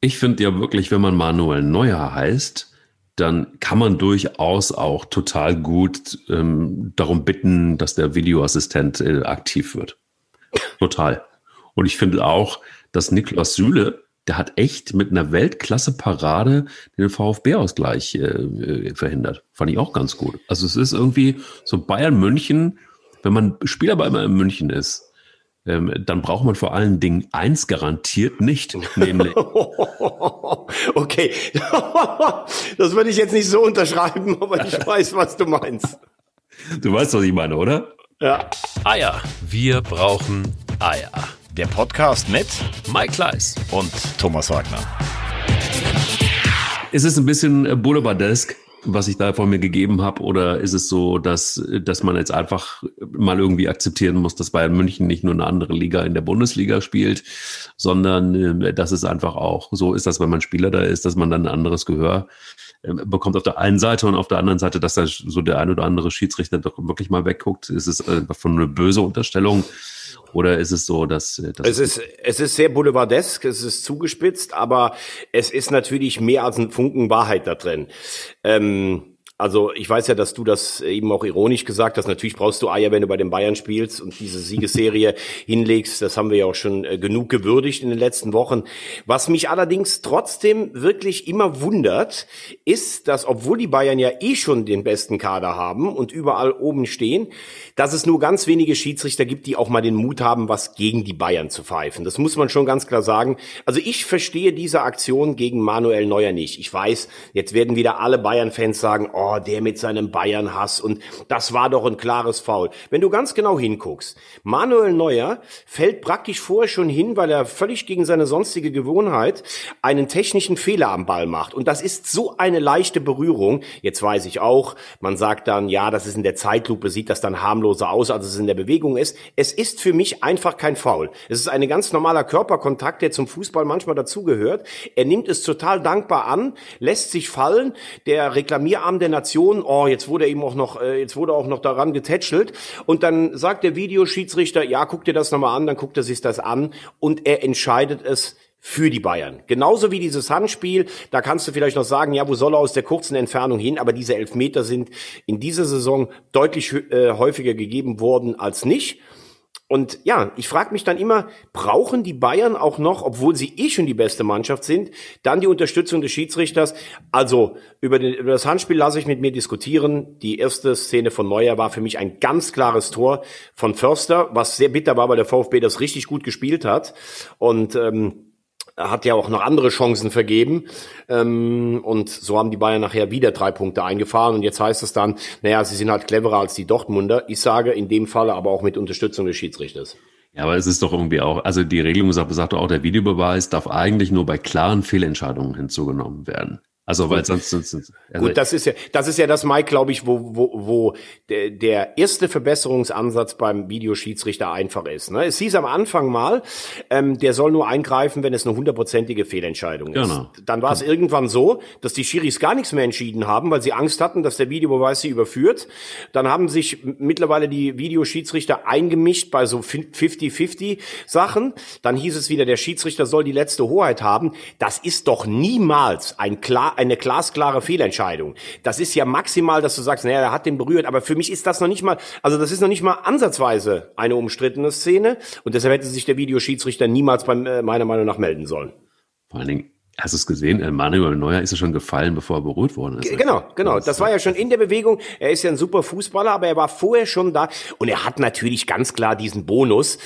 Ich finde ja wirklich, wenn man Manuel Neuer heißt, dann kann man durchaus auch total gut ähm, darum bitten, dass der Videoassistent äh, aktiv wird. Total. Und ich finde auch, dass Niklas Süle, der hat echt mit einer Weltklasse-Parade den VfB-Ausgleich äh, äh, verhindert. Fand ich auch ganz gut. Also es ist irgendwie so Bayern München, wenn man Spieler bei Bayern München ist, ähm, dann braucht man vor allen Dingen eins garantiert nicht, nämlich. okay, das würde ich jetzt nicht so unterschreiben, aber ich weiß, was du meinst. Du weißt, was ich meine, oder? Ja. Eier. Wir brauchen Eier. Der Podcast mit Mike Kleiss und Thomas Wagner. Es ist ein bisschen Boulevardesk, was ich da von mir gegeben habe? Oder ist es so, dass, dass man jetzt einfach mal irgendwie akzeptieren muss, dass Bayern München nicht nur eine andere Liga in der Bundesliga spielt, sondern äh, dass es einfach auch so ist, dass wenn man Spieler da ist, dass man dann ein anderes Gehör bekommt auf der einen Seite und auf der anderen Seite, dass da so der ein oder andere Schiedsrichter doch wirklich mal wegguckt. Ist es einfach von eine böse Unterstellung? Oder ist es so, dass, äh, dass es ist es ist sehr boulevardesk, es ist zugespitzt, aber es ist natürlich mehr als ein Funken Wahrheit da drin. Ähm, also ich weiß ja, dass du das eben auch ironisch gesagt hast. Natürlich brauchst du Eier, wenn du bei den Bayern spielst und diese Siegesserie hinlegst. Das haben wir ja auch schon äh, genug gewürdigt in den letzten Wochen. Was mich allerdings trotzdem wirklich immer wundert, ist, dass obwohl die Bayern ja eh schon den besten Kader haben und überall oben stehen, dass es nur ganz wenige Schiedsrichter gibt, die auch mal den Mut haben, was gegen die Bayern zu pfeifen. Das muss man schon ganz klar sagen. Also ich verstehe diese Aktion gegen Manuel Neuer nicht. Ich weiß, jetzt werden wieder alle Bayern-Fans sagen, oh, oh, der mit seinem Bayern-Hass und das war doch ein klares Foul. Wenn du ganz genau hinguckst, Manuel Neuer fällt praktisch vorher schon hin, weil er völlig gegen seine sonstige Gewohnheit einen technischen Fehler am Ball macht. Und das ist so eine leichte Berührung. Jetzt weiß ich auch, man sagt dann, ja, das ist in der Zeitlupe, sieht das dann harmloser aus, als es in der Bewegung ist. Es ist für mich einfach kein Foul. Es ist ein ganz normaler Körperkontakt, der zum Fußball manchmal dazugehört. Er nimmt es total dankbar an, lässt sich fallen. Der Reklamierarm der Nation, oh, jetzt wurde eben auch noch, äh, jetzt wurde auch noch daran getätschelt. Und dann sagt der Videoschiedsrichter, ja, guck dir das nochmal an, dann guckt er sich das an und er entscheidet es für die Bayern. Genauso wie dieses Handspiel, da kannst du vielleicht noch sagen, ja, wo soll er aus der kurzen Entfernung hin, aber diese Elfmeter sind in dieser Saison deutlich äh, häufiger gegeben worden als nicht. Und ja, ich frage mich dann immer, brauchen die Bayern auch noch, obwohl sie eh schon die beste Mannschaft sind, dann die Unterstützung des Schiedsrichters? Also über, den, über das Handspiel lasse ich mit mir diskutieren. Die erste Szene von Neuer war für mich ein ganz klares Tor von Förster, was sehr bitter war, weil der VfB das richtig gut gespielt hat. Und ähm, hat ja auch noch andere Chancen vergeben. Ähm, und so haben die Bayern nachher wieder drei Punkte eingefahren. Und jetzt heißt es dann, naja, sie sind halt cleverer als die Dortmunder. Ich sage in dem Falle aber auch mit Unterstützung des Schiedsrichters. Ja, aber es ist doch irgendwie auch, also die Regelung sagt, sagt auch, der Videobeweis darf eigentlich nur bei klaren Fehlentscheidungen hinzugenommen werden. Also weil sonst, sonst also gut, das ist ja das ist ja das Mike, glaube ich, wo wo wo der, der erste Verbesserungsansatz beim Videoschiedsrichter einfach ist. Ne? Es hieß am Anfang mal, ähm, der soll nur eingreifen, wenn es eine hundertprozentige Fehlentscheidung ist. Genau. Dann war es irgendwann so, dass die Schiris gar nichts mehr entschieden haben, weil sie Angst hatten, dass der Videobeweis sie überführt. Dann haben sich mittlerweile die Videoschiedsrichter eingemischt bei so 50-50 Sachen. Dann hieß es wieder, der Schiedsrichter soll die letzte Hoheit haben. Das ist doch niemals ein klar eine glasklare Fehlentscheidung. Das ist ja maximal, dass du sagst, naja, er hat den berührt, aber für mich ist das noch nicht mal, also das ist noch nicht mal ansatzweise eine umstrittene Szene und deshalb hätte sich der Videoschiedsrichter niemals beim, äh, meiner Meinung nach melden sollen. Vor allen Dingen, Hast du es gesehen? Äh, Manuel Neuer ist ja schon gefallen, bevor er berührt worden ist. Genau, genau. Das war ja schon in der Bewegung. Er ist ja ein super Fußballer, aber er war vorher schon da. Und er hat natürlich ganz klar diesen Bonus.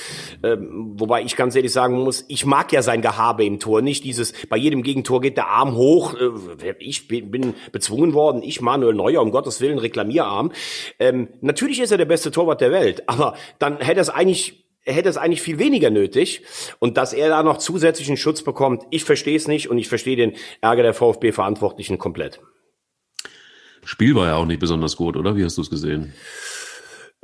Ähm, wobei ich ganz ehrlich sagen muss, ich mag ja sein Gehabe im Tor. Nicht dieses, bei jedem Gegentor geht der Arm hoch. Äh, ich bin bezwungen worden. Ich, Manuel Neuer, um Gottes Willen, Reklamierarm. Ähm, natürlich ist er der beste Torwart der Welt. Aber dann hätte er es eigentlich er hätte es eigentlich viel weniger nötig. Und dass er da noch zusätzlichen Schutz bekommt, ich verstehe es nicht und ich verstehe den Ärger der VfB-Verantwortlichen komplett. Spiel war ja auch nicht besonders gut, oder? Wie hast du es gesehen?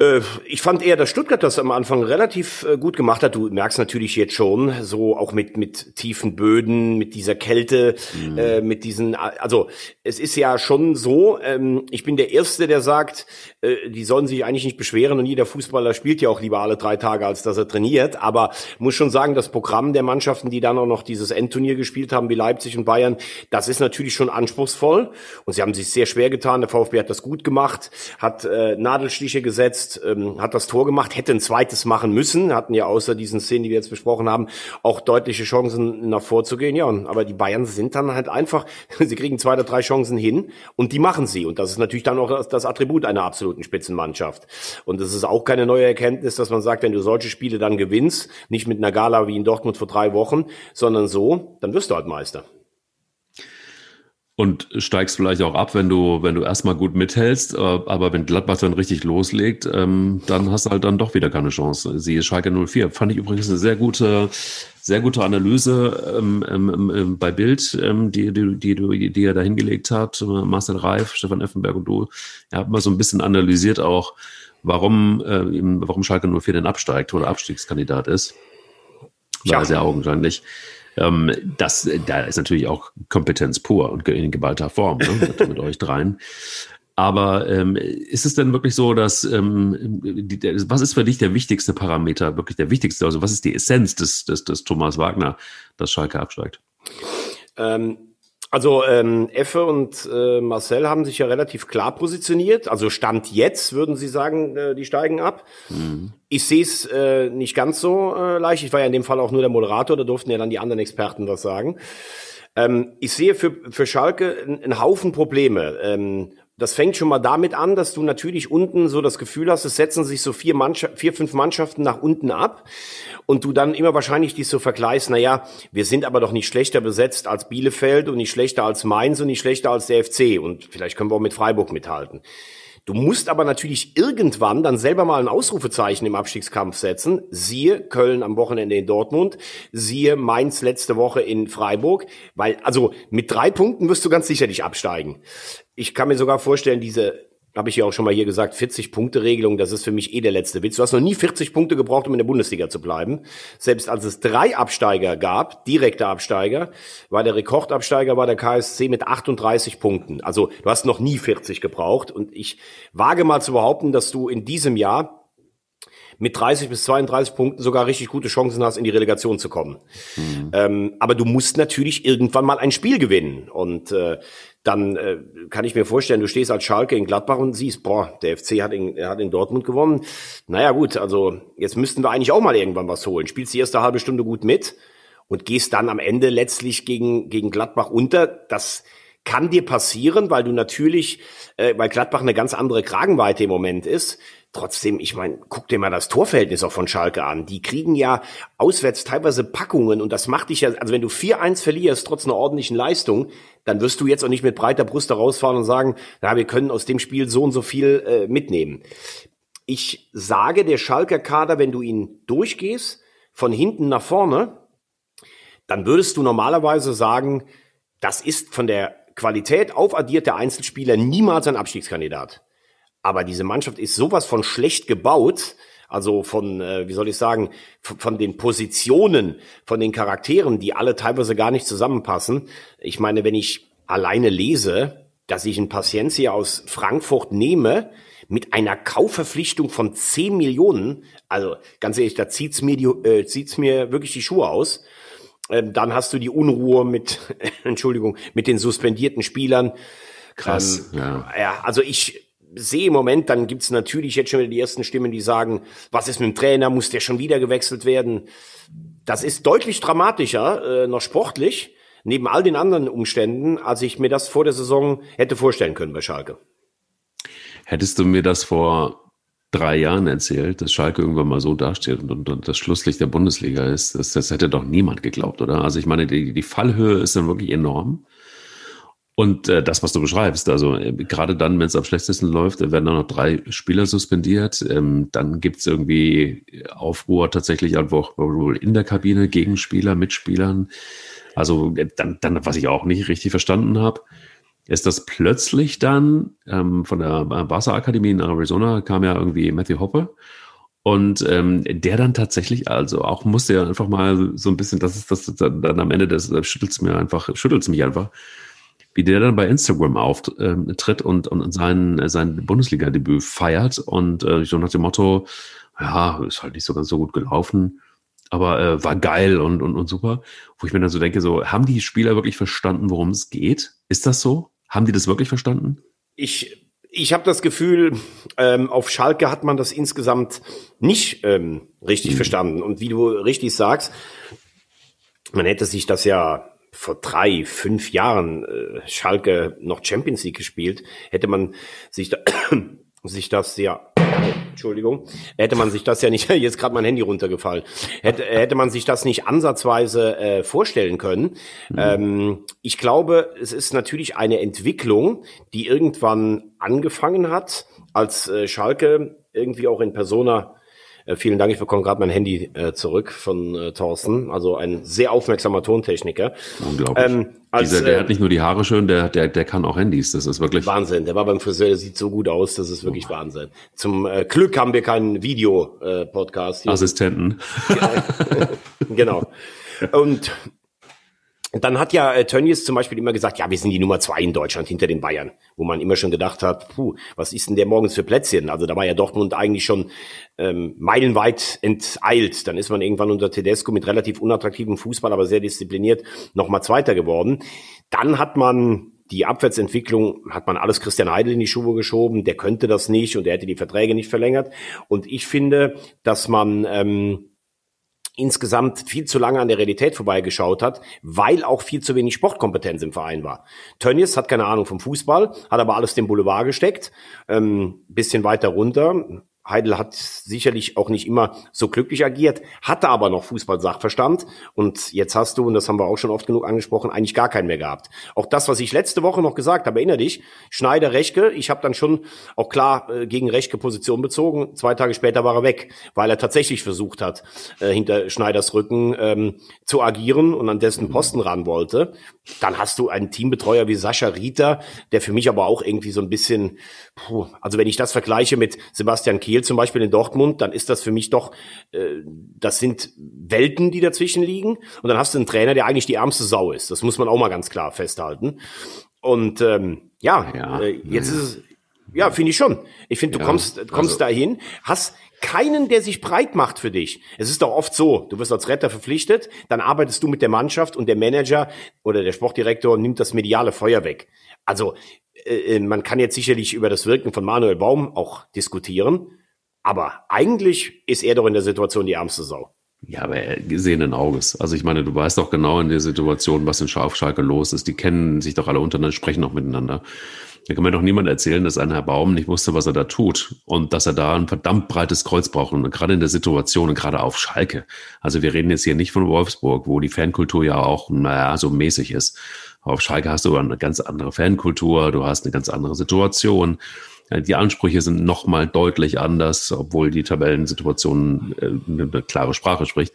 Äh, ich fand eher, dass Stuttgart das am Anfang relativ äh, gut gemacht hat. Du merkst natürlich jetzt schon, so auch mit, mit tiefen Böden, mit dieser Kälte, mhm. äh, mit diesen, also es ist ja schon so, ähm, ich bin der Erste, der sagt, äh, die sollen sich eigentlich nicht beschweren und jeder Fußballer spielt ja auch lieber alle drei Tage, als dass er trainiert. Aber muss schon sagen, das Programm der Mannschaften, die dann auch noch dieses Endturnier gespielt haben, wie Leipzig und Bayern, das ist natürlich schon anspruchsvoll. Und sie haben sich sehr schwer getan. Der VfB hat das gut gemacht, hat äh, Nadelstiche gesetzt, ähm, hat das Tor gemacht, hätte ein zweites machen müssen, hatten ja außer diesen Szenen, die wir jetzt besprochen haben, auch deutliche Chancen nach vorzugehen. Ja, aber die Bayern sind dann halt einfach, sie kriegen zwei oder drei Chancen hin und die machen sie. Und das ist natürlich dann auch das Attribut einer absoluten Spitzenmannschaft. Und es ist auch keine neue Erkenntnis, dass man sagt, wenn du solche Spiele dann gewinnst, nicht mit einer Gala wie in Dortmund vor drei Wochen, sondern so, dann wirst du halt Meister. Und steigst vielleicht auch ab, wenn du, wenn du erstmal gut mithältst, äh, aber wenn Gladbach dann richtig loslegt, ähm, dann hast du halt dann doch wieder keine Chance. Sie Schalke 04. Fand ich übrigens eine sehr gute, sehr gute Analyse ähm, bei Bild, ähm, die, die, die, die, er da hingelegt hat. Marcel Reif, Stefan Effenberg und du. Er hat mal so ein bisschen analysiert auch, warum, äh, warum Schalke 04 denn absteigt oder Abstiegskandidat ist. War ja. sehr augenscheinlich. Ähm, das, da ist natürlich auch Kompetenz pur und in geballter Form ne, mit, euch dreien. Aber ähm, ist es denn wirklich so, dass ähm, die, der, was ist für dich der wichtigste Parameter, wirklich der wichtigste? Also was ist die Essenz des, des, des Thomas Wagner, dass Schalke absteigt? Ähm, also ähm, Effe und äh, Marcel haben sich ja relativ klar positioniert. Also Stand jetzt würden Sie sagen, äh, die steigen ab. Mhm. Ich sehe es äh, nicht ganz so äh, leicht. Ich war ja in dem Fall auch nur der Moderator, da durften ja dann die anderen Experten was sagen. Ähm, ich sehe für, für Schalke einen Haufen Probleme. Ähm, das fängt schon mal damit an, dass du natürlich unten so das Gefühl hast, es setzen sich so vier, Mannschaft, vier fünf Mannschaften nach unten ab und du dann immer wahrscheinlich dich so vergleichst, na ja, wir sind aber doch nicht schlechter besetzt als Bielefeld und nicht schlechter als Mainz und nicht schlechter als der FC und vielleicht können wir auch mit Freiburg mithalten. Du musst aber natürlich irgendwann dann selber mal ein Ausrufezeichen im Abstiegskampf setzen. Siehe Köln am Wochenende in Dortmund, siehe Mainz letzte Woche in Freiburg, weil also mit drei Punkten wirst du ganz sicherlich absteigen. Ich kann mir sogar vorstellen, diese habe ich ja auch schon mal hier gesagt, 40-Punkte-Regelung, das ist für mich eh der letzte Witz. Du hast noch nie 40 Punkte gebraucht, um in der Bundesliga zu bleiben. Selbst als es drei Absteiger gab, direkte Absteiger, war der Rekordabsteiger war der KSC mit 38 Punkten. Also du hast noch nie 40 gebraucht. Und ich wage mal zu behaupten, dass du in diesem Jahr mit 30 bis 32 Punkten sogar richtig gute Chancen hast, in die Relegation zu kommen. Mhm. Ähm, aber du musst natürlich irgendwann mal ein Spiel gewinnen. Und äh, dann äh, kann ich mir vorstellen, du stehst als Schalke in Gladbach und siehst, boah, der FC hat in, hat in Dortmund gewonnen. Naja gut, also jetzt müssten wir eigentlich auch mal irgendwann was holen. Spielst die erste halbe Stunde gut mit und gehst dann am Ende letztlich gegen, gegen Gladbach unter. Das kann dir passieren, weil du natürlich, äh, weil Gladbach eine ganz andere Kragenweite im Moment ist. Trotzdem, ich meine, guck dir mal das Torverhältnis auch von Schalke an. Die kriegen ja auswärts teilweise Packungen und das macht dich ja, also wenn du 4-1 verlierst, trotz einer ordentlichen Leistung, dann wirst du jetzt auch nicht mit breiter Brust rausfahren und sagen, ja, wir können aus dem Spiel so und so viel äh, mitnehmen. Ich sage, der Schalker Kader, wenn du ihn durchgehst, von hinten nach vorne, dann würdest du normalerweise sagen, das ist von der Qualität aufaddiert der Einzelspieler niemals ein Abstiegskandidat. Aber diese Mannschaft ist sowas von schlecht gebaut, also von, äh, wie soll ich sagen, von, von, den Positionen, von den Charakteren, die alle teilweise gar nicht zusammenpassen. Ich meine, wenn ich alleine lese, dass ich einen Paciencia aus Frankfurt nehme, mit einer Kaufverpflichtung von 10 Millionen, also ganz ehrlich, da zieht's mir die, äh, zieht's mir wirklich die Schuhe aus. Ähm, dann hast du die Unruhe mit, Entschuldigung, mit den suspendierten Spielern. Krass, ähm, ja. Ja, also ich, sehe im Moment, dann gibt's natürlich jetzt schon wieder die ersten Stimmen, die sagen, was ist mit dem Trainer, muss der schon wieder gewechselt werden? Das ist deutlich dramatischer, äh, noch sportlich, neben all den anderen Umständen, als ich mir das vor der Saison hätte vorstellen können bei Schalke. Hättest du mir das vor drei Jahren erzählt, dass Schalke irgendwann mal so dasteht und, und, und das Schlusslicht der Bundesliga ist, das, das hätte doch niemand geglaubt, oder? Also ich meine, die, die Fallhöhe ist dann wirklich enorm. Und äh, das, was du beschreibst, also äh, gerade dann, wenn es am schlechtesten läuft, werden dann noch drei Spieler suspendiert. Ähm, dann gibt's irgendwie Aufruhr tatsächlich einfach in der Kabine, Gegenspieler, Mitspielern. Also äh, dann, dann, was ich auch nicht richtig verstanden habe, ist das plötzlich dann ähm, von der Barca Akademie in Arizona kam ja irgendwie Matthew Hopper und ähm, der dann tatsächlich, also auch musste ja einfach mal so ein bisschen, das ist das dann am Ende des schüttelt mir einfach, schüttelt mich einfach, wie der dann bei Instagram auftritt ähm, und, und sein, sein Bundesliga-Debüt feiert und äh, so nach dem Motto, ja, ist halt nicht so ganz so gut gelaufen, aber äh, war geil und, und, und super. Wo ich mir dann so denke, so, haben die Spieler wirklich verstanden, worum es geht? Ist das so? Haben die das wirklich verstanden? Ich ich habe das Gefühl, ähm, auf Schalke hat man das insgesamt nicht ähm, richtig mhm. verstanden. Und wie du richtig sagst, man hätte sich das ja vor drei, fünf Jahren äh, Schalke noch Champions League gespielt, hätte man sich da, sich das ja Entschuldigung, hätte man sich das ja nicht, jetzt gerade mein Handy runtergefallen, hätte, hätte man sich das nicht ansatzweise äh, vorstellen können. Mhm. Ähm, ich glaube, es ist natürlich eine Entwicklung, die irgendwann angefangen hat, als äh, Schalke irgendwie auch in Persona äh, vielen Dank, ich bekomme gerade mein Handy äh, zurück von äh, Thorsten, also ein sehr aufmerksamer Tontechniker. Unglaublich. Ähm, als, Dieser, der äh, hat nicht nur die Haare schön, der, der, der kann auch Handys. Das ist wirklich Wahnsinn. Der war beim Friseur, der sieht so gut aus, das ist wirklich oh. Wahnsinn. Zum äh, Glück haben wir keinen Video-Podcast. Äh, Assistenten. genau. Und dann hat ja äh, Tönnies zum Beispiel immer gesagt, ja, wir sind die Nummer zwei in Deutschland hinter den Bayern, wo man immer schon gedacht hat, puh, was ist denn der morgens für Plätzchen? Also da war ja Dortmund eigentlich schon ähm, meilenweit enteilt. Dann ist man irgendwann unter Tedesco mit relativ unattraktivem Fußball, aber sehr diszipliniert nochmal Zweiter geworden. Dann hat man die Abwärtsentwicklung hat man alles Christian Heidel in die Schuhe geschoben, der könnte das nicht und er hätte die Verträge nicht verlängert. Und ich finde, dass man ähm, insgesamt viel zu lange an der Realität vorbeigeschaut hat, weil auch viel zu wenig Sportkompetenz im Verein war. Tönnies hat keine Ahnung vom Fußball, hat aber alles dem Boulevard gesteckt, ähm, bisschen weiter runter, Heidel hat sicherlich auch nicht immer so glücklich agiert, hatte aber noch Fußball-Sachverstand. Und jetzt hast du, und das haben wir auch schon oft genug angesprochen, eigentlich gar keinen mehr gehabt. Auch das, was ich letzte Woche noch gesagt habe, erinnere dich, Schneider, Rechke, ich habe dann schon auch klar äh, gegen Rechke Position bezogen. Zwei Tage später war er weg, weil er tatsächlich versucht hat, äh, hinter Schneiders Rücken ähm, zu agieren und an dessen Posten ran wollte. Dann hast du einen Teambetreuer wie Sascha Rieter, der für mich aber auch irgendwie so ein bisschen, puh, also wenn ich das vergleiche mit Sebastian Kiel, Kiel zum Beispiel in Dortmund, dann ist das für mich doch, äh, das sind Welten, die dazwischen liegen. Und dann hast du einen Trainer, der eigentlich die ärmste Sau ist. Das muss man auch mal ganz klar festhalten. Und ähm, ja, ja äh, jetzt ja. ist es, ja, finde ich schon. Ich finde, du ja, kommst, kommst also, dahin, hast keinen, der sich breit macht für dich. Es ist doch oft so, du wirst als Retter verpflichtet, dann arbeitest du mit der Mannschaft und der Manager oder der Sportdirektor nimmt das mediale Feuer weg. Also äh, äh man kann jetzt sicherlich über das Wirken von Manuel Baum auch diskutieren, aber eigentlich ist er doch in der Situation die ärmste Sau. Ja, aber gesehenen Auges. Also ich meine, du weißt doch genau in der Situation, was in Scharfschalke los ist. Die kennen sich doch alle untereinander, sprechen auch miteinander. Da kann mir doch niemand erzählen, dass ein Herr Baum nicht wusste, was er da tut und dass er da ein verdammt breites Kreuz braucht und gerade in der Situation und gerade auf Schalke. Also wir reden jetzt hier nicht von Wolfsburg, wo die Fankultur ja auch, naja, so mäßig ist. Auf Schalke hast du eine ganz andere Fankultur, du hast eine ganz andere Situation. Die Ansprüche sind nochmal deutlich anders, obwohl die Tabellensituation äh, eine klare Sprache spricht.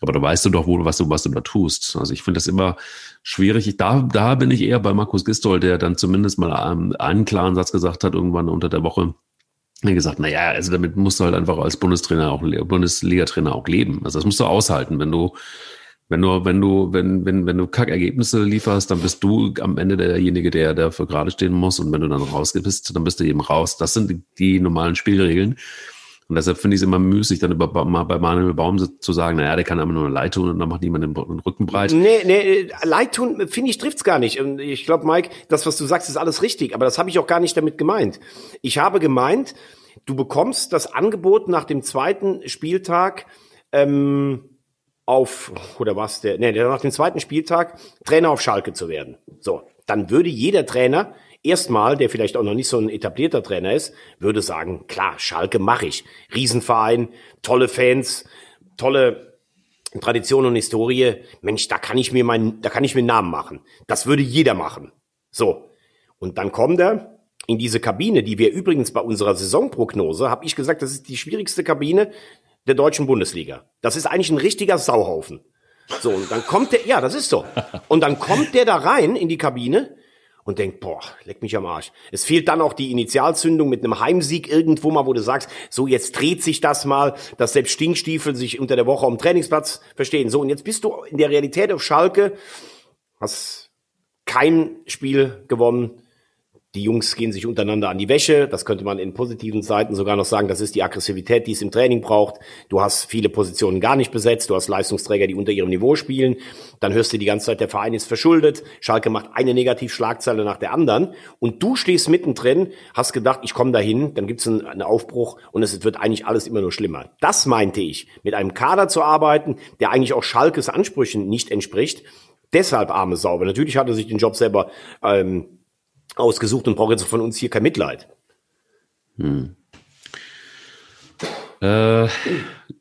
Aber da weißt du doch wohl, was du, was du da tust. Also ich finde das immer schwierig. Ich, da, da bin ich eher bei Markus Gistol, der dann zumindest mal einen, einen klaren Satz gesagt hat, irgendwann unter der Woche. Er gesagt, naja, also damit musst du halt einfach als Bundestrainer auch, Bundesliga-Trainer auch leben. Also das musst du aushalten. Wenn du wenn du, wenn du, wenn, wenn, wenn du Kackergebnisse lieferst, dann bist du am Ende derjenige, der dafür gerade stehen muss. Und wenn du dann raus bist, dann bist du eben raus. Das sind die, normalen Spielregeln. Und deshalb finde ich es immer müßig, dann über, mal bei Manuel Baum zu sagen, naja, der kann aber nur Leid tun und dann macht niemand den, Rücken breit. Nee, nee, Leid tun, finde ich, trifft's gar nicht. Ich glaube, Mike, das, was du sagst, ist alles richtig. Aber das habe ich auch gar nicht damit gemeint. Ich habe gemeint, du bekommst das Angebot nach dem zweiten Spieltag, ähm, auf, oder was, der, nee, nach dem zweiten Spieltag Trainer auf Schalke zu werden. So, dann würde jeder Trainer erstmal, der vielleicht auch noch nicht so ein etablierter Trainer ist, würde sagen, klar, Schalke mache ich. Riesenverein, tolle Fans, tolle Tradition und Historie. Mensch, da kann ich mir meinen, da kann ich mir einen Namen machen. Das würde jeder machen. So. Und dann kommt er in diese Kabine, die wir übrigens bei unserer Saisonprognose, habe ich gesagt, das ist die schwierigste Kabine, der deutschen Bundesliga. Das ist eigentlich ein richtiger Sauhaufen. So, und dann kommt der, ja, das ist so. Und dann kommt der da rein in die Kabine und denkt, boah, leck mich am Arsch. Es fehlt dann auch die Initialzündung mit einem Heimsieg irgendwo mal, wo du sagst, so jetzt dreht sich das mal, dass selbst Stinkstiefel sich unter der Woche am Trainingsplatz verstehen. So, und jetzt bist du in der Realität auf Schalke, hast kein Spiel gewonnen, die Jungs gehen sich untereinander an die Wäsche. Das könnte man in positiven Seiten sogar noch sagen. Das ist die Aggressivität, die es im Training braucht. Du hast viele Positionen gar nicht besetzt. Du hast Leistungsträger, die unter ihrem Niveau spielen. Dann hörst du die ganze Zeit, der Verein ist verschuldet. Schalke macht eine Negativschlagzeile nach der anderen. Und du stehst mittendrin, hast gedacht, ich komme dahin. Dann gibt es einen, Aufbruch und es wird eigentlich alles immer nur schlimmer. Das meinte ich, mit einem Kader zu arbeiten, der eigentlich auch Schalkes Ansprüchen nicht entspricht. Deshalb arme Sauber. Natürlich hat er sich den Job selber ähm, ausgesucht und braucht jetzt von uns hier kein Mitleid. Hm. Äh,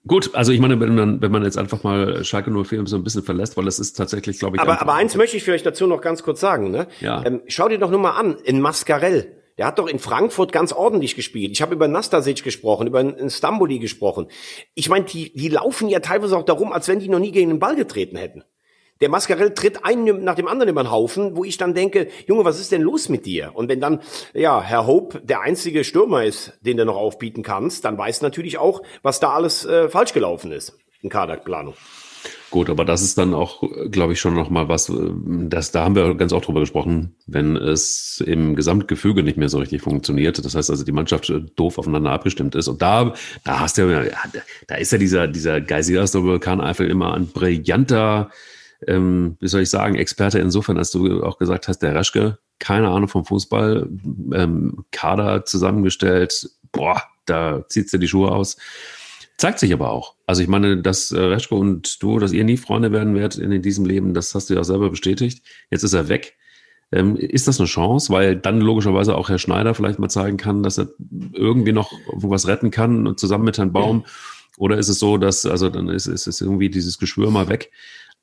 gut, also ich meine, wenn man, wenn man jetzt einfach mal Schalke 04 so ein bisschen verlässt, weil das ist tatsächlich, glaube ich. Aber, aber eins möchte ich vielleicht dazu noch ganz kurz sagen. Ne? Ja. Ähm, schau dir doch nur mal an, in Mascarell. Der hat doch in Frankfurt ganz ordentlich gespielt. Ich habe über Nastasic gesprochen, über Stamboli gesprochen. Ich meine, die, die laufen ja teilweise auch darum, als wenn die noch nie gegen den Ball getreten hätten. Der Mascarell tritt einen nach dem anderen über den Haufen, wo ich dann denke, Junge, was ist denn los mit dir? Und wenn dann, ja, Herr Hope der einzige Stürmer ist, den du noch aufbieten kannst, dann weiß natürlich auch, was da alles äh, falsch gelaufen ist in Kaderplanung. Gut, aber das ist dann auch, glaube ich, schon nochmal was, äh, das, da haben wir ganz oft drüber gesprochen, wenn es im Gesamtgefüge nicht mehr so richtig funktioniert. Das heißt also, die Mannschaft äh, doof aufeinander abgestimmt ist. Und da, da hast du ja, da ist ja dieser, dieser Geysir aus der Vulkaneifel immer ein brillanter, ähm, wie soll ich sagen, Experte insofern, als du auch gesagt hast, der Reschke, keine Ahnung vom Fußball, ähm, Kader zusammengestellt, boah, da zieht sie die Schuhe aus. Zeigt sich aber auch. Also ich meine, dass äh, Reschke und du, dass ihr nie Freunde werden werdet in diesem Leben, das hast du ja auch selber bestätigt. Jetzt ist er weg. Ähm, ist das eine Chance, weil dann logischerweise auch Herr Schneider vielleicht mal zeigen kann, dass er irgendwie noch was retten kann und zusammen mit Herrn Baum? Oder ist es so, dass, also dann ist, ist, ist irgendwie dieses Geschwür mal weg?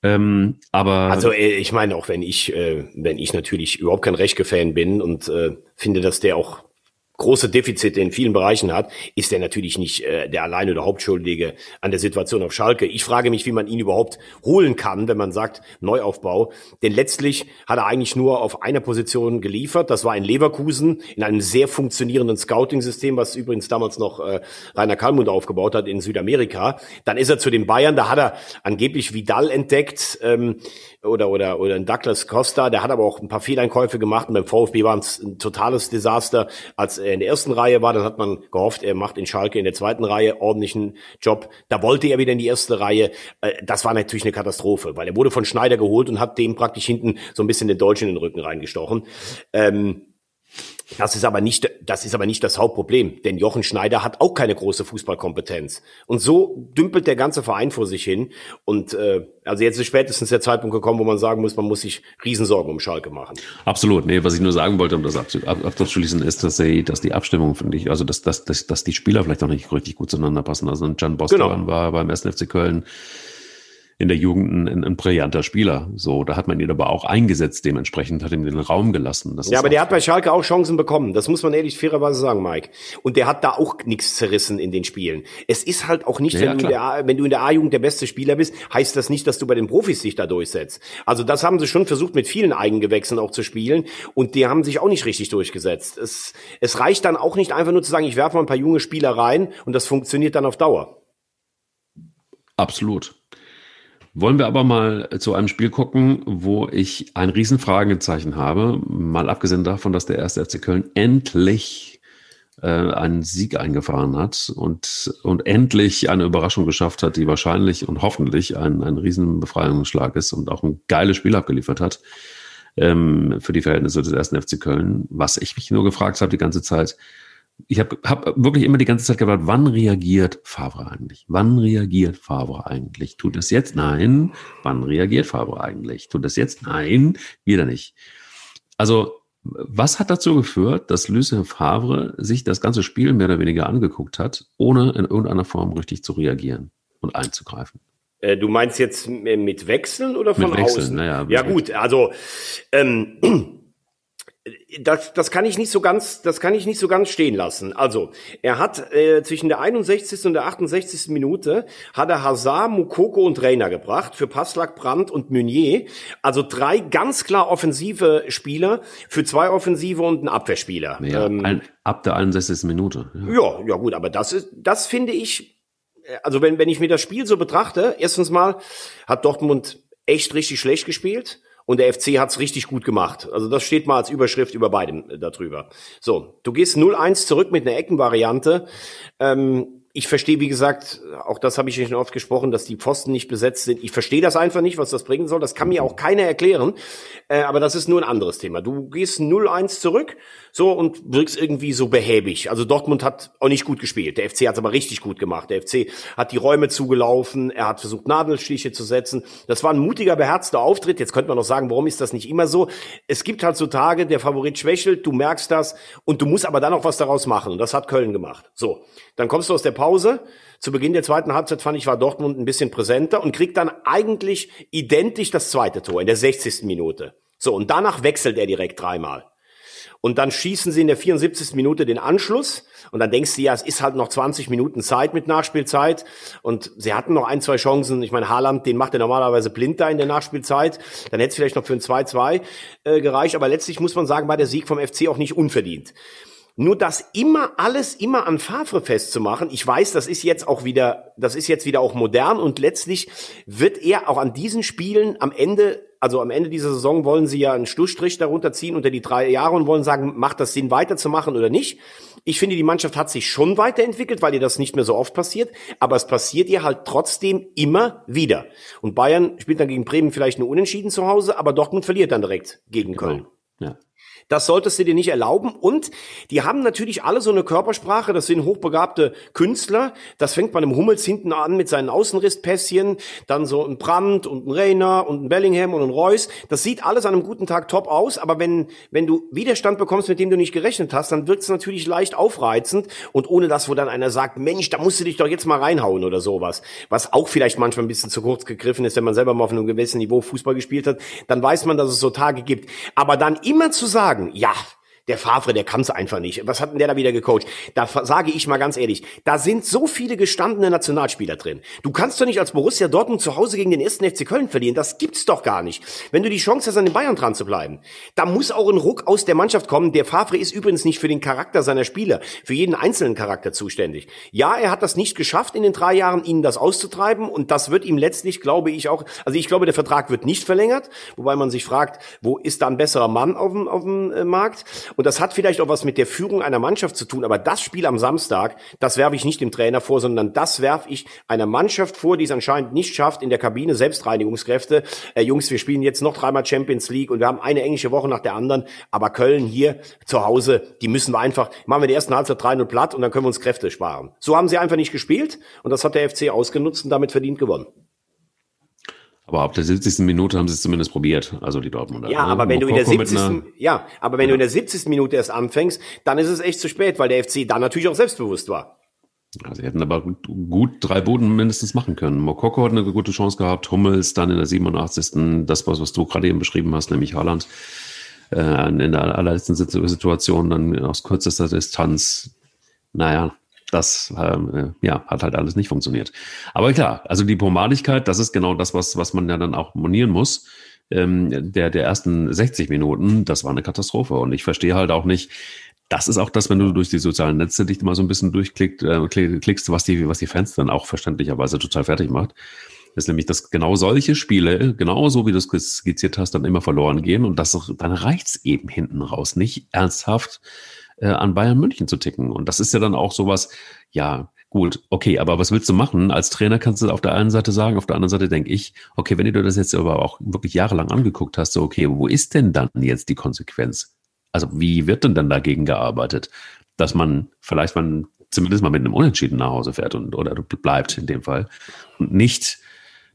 Ähm, aber also äh, ich meine auch wenn ich äh, wenn ich natürlich überhaupt kein Rechtke-Fan bin und äh, finde, dass der auch große Defizite in vielen Bereichen hat, ist er natürlich nicht äh, der alleine oder Hauptschuldige an der Situation auf Schalke. Ich frage mich, wie man ihn überhaupt holen kann, wenn man sagt Neuaufbau. Denn letztlich hat er eigentlich nur auf einer Position geliefert. Das war in Leverkusen in einem sehr funktionierenden Scouting-System, was übrigens damals noch äh, Rainer Kallmund aufgebaut hat in Südamerika. Dann ist er zu den Bayern, da hat er angeblich Vidal entdeckt. Ähm, oder, oder, oder ein Douglas Costa, der hat aber auch ein paar Fehleinkäufe gemacht und beim VfB war es ein totales Desaster. Als er in der ersten Reihe war, dann hat man gehofft, er macht in Schalke in der zweiten Reihe ordentlichen Job. Da wollte er wieder in die erste Reihe. Äh, das war natürlich eine Katastrophe, weil er wurde von Schneider geholt und hat dem praktisch hinten so ein bisschen den Deutschen in den Rücken reingestochen. Ähm, das ist aber nicht, das ist aber nicht das Hauptproblem, denn Jochen Schneider hat auch keine große Fußballkompetenz. Und so dümpelt der ganze Verein vor sich hin. Und äh, also jetzt ist spätestens der Zeitpunkt gekommen, wo man sagen muss, man muss sich Riesensorgen um Schalke machen. Absolut. Nee, was ich nur sagen wollte, um das abzuschließen, ist, dass, sie, dass die Abstimmung, finde ich, also dass, dass, dass, dass die Spieler vielleicht auch nicht richtig gut zueinander passen. Also Jan Boston genau. war beim 1. FC Köln in der Jugend ein, ein brillanter Spieler. So, da hat man ihn aber auch eingesetzt, dementsprechend hat ihm den Raum gelassen. Das ja, aber der hat bei Schalke auch Chancen bekommen. Das muss man ehrlich fairerweise sagen, Mike. Und der hat da auch nichts zerrissen in den Spielen. Es ist halt auch nicht, ja, wenn, du der, wenn, du in der A-Jugend der beste Spieler bist, heißt das nicht, dass du bei den Profis dich da durchsetzt. Also das haben sie schon versucht, mit vielen Eigengewächsen auch zu spielen. Und die haben sich auch nicht richtig durchgesetzt. Es, es reicht dann auch nicht einfach nur zu sagen, ich werfe mal ein paar junge Spieler rein und das funktioniert dann auf Dauer. Absolut. Wollen wir aber mal zu einem Spiel gucken, wo ich ein Riesenfragezeichen habe, mal abgesehen davon, dass der erste FC Köln endlich äh, einen Sieg eingefahren hat und, und endlich eine Überraschung geschafft hat, die wahrscheinlich und hoffentlich ein, ein Riesenbefreiungsschlag ist und auch ein geiles Spiel abgeliefert hat ähm, für die Verhältnisse des ersten FC Köln. Was ich mich nur gefragt habe die ganze Zeit, ich habe hab wirklich immer die ganze Zeit gedacht, wann reagiert Favre eigentlich? Wann reagiert Favre eigentlich? Tut es jetzt? Nein. Wann reagiert Favre eigentlich? Tut es jetzt? Nein. Wieder nicht. Also, was hat dazu geführt, dass Lucien Favre sich das ganze Spiel mehr oder weniger angeguckt hat, ohne in irgendeiner Form richtig zu reagieren und einzugreifen? Äh, du meinst jetzt mit Wechseln oder von mit Wechseln, außen? Naja, ja gut, also ähm, das, das kann ich nicht so ganz, das kann ich nicht so ganz stehen lassen. Also, er hat äh, zwischen der 61. und der 68. Minute hat er Hazard, Mukoko und Reiner gebracht für Passlack, Brandt und Meunier. Also drei ganz klar offensive Spieler für zwei Offensive und einen Abwehrspieler. Ja, ähm, ein, ab der 61. Minute. Ja. ja, ja gut, aber das ist, das finde ich, also wenn, wenn ich mir das Spiel so betrachte, erstens mal hat Dortmund echt richtig schlecht gespielt. Und der FC hat's richtig gut gemacht. Also das steht mal als Überschrift über beidem äh, darüber. So, du gehst 0-1 zurück mit einer Eckenvariante. Ähm, ich verstehe, wie gesagt, auch das habe ich schon oft gesprochen, dass die Pfosten nicht besetzt sind. Ich verstehe das einfach nicht, was das bringen soll. Das kann mir auch keiner erklären. Äh, aber das ist nur ein anderes Thema. Du gehst 0-1 zurück, so und wirkst irgendwie so behäbig. Also Dortmund hat auch nicht gut gespielt. Der FC hat es aber richtig gut gemacht. Der FC hat die Räume zugelaufen. Er hat versucht, Nadelstiche zu setzen. Das war ein mutiger, beherzter Auftritt. Jetzt könnte man noch sagen, warum ist das nicht immer so? Es gibt halt so Tage, der Favorit schwächelt, du merkst das und du musst aber dann auch was daraus machen. Und das hat Köln gemacht. So, dann kommst du aus der Pause. Zu Beginn der zweiten Halbzeit fand ich, war Dortmund ein bisschen präsenter und kriegt dann eigentlich identisch das zweite Tor in der 60. Minute. So, und danach wechselt er direkt dreimal. Und dann schießen sie in der 74. Minute den Anschluss. Und dann denkst du, ja, es ist halt noch 20 Minuten Zeit mit Nachspielzeit. Und sie hatten noch ein, zwei Chancen. Ich meine, Haaland, den macht er normalerweise blind da in der Nachspielzeit. Dann hätte es vielleicht noch für ein 2-2 äh, gereicht. Aber letztlich muss man sagen, war der Sieg vom FC auch nicht unverdient. Nur das immer alles immer an Favre festzumachen. Ich weiß, das ist jetzt auch wieder, das ist jetzt wieder auch modern und letztlich wird er auch an diesen Spielen am Ende, also am Ende dieser Saison wollen sie ja einen Schlussstrich darunter ziehen unter die drei Jahre und wollen sagen, macht das Sinn weiterzumachen oder nicht? Ich finde, die Mannschaft hat sich schon weiterentwickelt, weil ihr das nicht mehr so oft passiert, aber es passiert ihr halt trotzdem immer wieder. Und Bayern spielt dann gegen Bremen vielleicht nur unentschieden zu Hause, aber Dortmund verliert dann direkt gegen genau. Köln. Ja. Das solltest du dir nicht erlauben. Und die haben natürlich alle so eine Körpersprache. Das sind hochbegabte Künstler. Das fängt bei einem Hummels hinten an mit seinen Außenrisspässchen. Dann so ein Brandt und ein Rainer und ein Bellingham und ein Reus. Das sieht alles an einem guten Tag top aus. Aber wenn, wenn du Widerstand bekommst, mit dem du nicht gerechnet hast, dann wirkt es natürlich leicht aufreizend. Und ohne das, wo dann einer sagt, Mensch, da musst du dich doch jetzt mal reinhauen oder sowas. Was auch vielleicht manchmal ein bisschen zu kurz gegriffen ist, wenn man selber mal auf einem gewissen Niveau Fußball gespielt hat. Dann weiß man, dass es so Tage gibt. Aber dann immer zu sagen, sagen, ja, der Favre, der kann es einfach nicht. Was hat denn der da wieder gecoacht? Da sage ich mal ganz ehrlich, da sind so viele gestandene Nationalspieler drin. Du kannst doch nicht als Borussia Dortmund zu Hause gegen den ersten FC Köln verlieren. Das gibt's doch gar nicht. Wenn du die Chance hast, an den Bayern dran zu bleiben, da muss auch ein Ruck aus der Mannschaft kommen. Der Favre ist übrigens nicht für den Charakter seiner Spieler, für jeden einzelnen Charakter zuständig. Ja, er hat das nicht geschafft, in den drei Jahren ihnen das auszutreiben und das wird ihm letztlich, glaube ich auch, also ich glaube, der Vertrag wird nicht verlängert, wobei man sich fragt, wo ist da ein besserer Mann auf dem, auf dem äh, Markt? Und das hat vielleicht auch was mit der Führung einer Mannschaft zu tun, aber das Spiel am Samstag, das werfe ich nicht dem Trainer vor, sondern das werfe ich einer Mannschaft vor, die es anscheinend nicht schafft, in der Kabine Selbstreinigungskräfte. Äh, Jungs, wir spielen jetzt noch dreimal Champions League und wir haben eine englische Woche nach der anderen, aber Köln hier zu Hause, die müssen wir einfach, machen wir die ersten Halbzeit 3-0 platt und dann können wir uns Kräfte sparen. So haben sie einfach nicht gespielt und das hat der FC ausgenutzt und damit verdient gewonnen. Aber ab der 70. Minute haben sie es zumindest probiert, also die Dortmunder. Ja, ne? aber wenn du in der 70. Ja, aber wenn ja. du in der 70. Minute erst anfängst, dann ist es echt zu spät, weil der FC dann natürlich auch selbstbewusst war. Ja, sie hätten aber gut drei Boden mindestens machen können. Mokoko hat eine gute Chance gehabt, Hummels dann in der 87. Das, was, was du gerade eben beschrieben hast, nämlich Haaland äh, in der allerletzten Situation dann aus kürzester Distanz. Naja, das äh, ja, hat halt alles nicht funktioniert. Aber klar, also die Pomadigkeit, das ist genau das, was, was man ja dann auch monieren muss. Ähm, der, der ersten 60 Minuten, das war eine Katastrophe. Und ich verstehe halt auch nicht, das ist auch das, wenn du durch die sozialen Netze dich mal so ein bisschen durchklickst, äh, klickst, was die, was die Fans dann auch verständlicherweise total fertig macht. Ist nämlich, dass genau solche Spiele, genauso wie du es skizziert hast, dann immer verloren gehen. Und das, dann reicht's eben hinten raus nicht ernsthaft äh, an Bayern München zu ticken. Und das ist ja dann auch sowas, ja, gut, okay, aber was willst du machen? Als Trainer kannst du auf der einen Seite sagen, auf der anderen Seite denke ich, okay, wenn du das jetzt aber auch wirklich jahrelang angeguckt hast, so, okay, wo ist denn dann jetzt die Konsequenz? Also wie wird denn dann dagegen gearbeitet, dass man vielleicht man zumindest mal mit einem Unentschieden nach Hause fährt und oder bleibt in dem Fall und nicht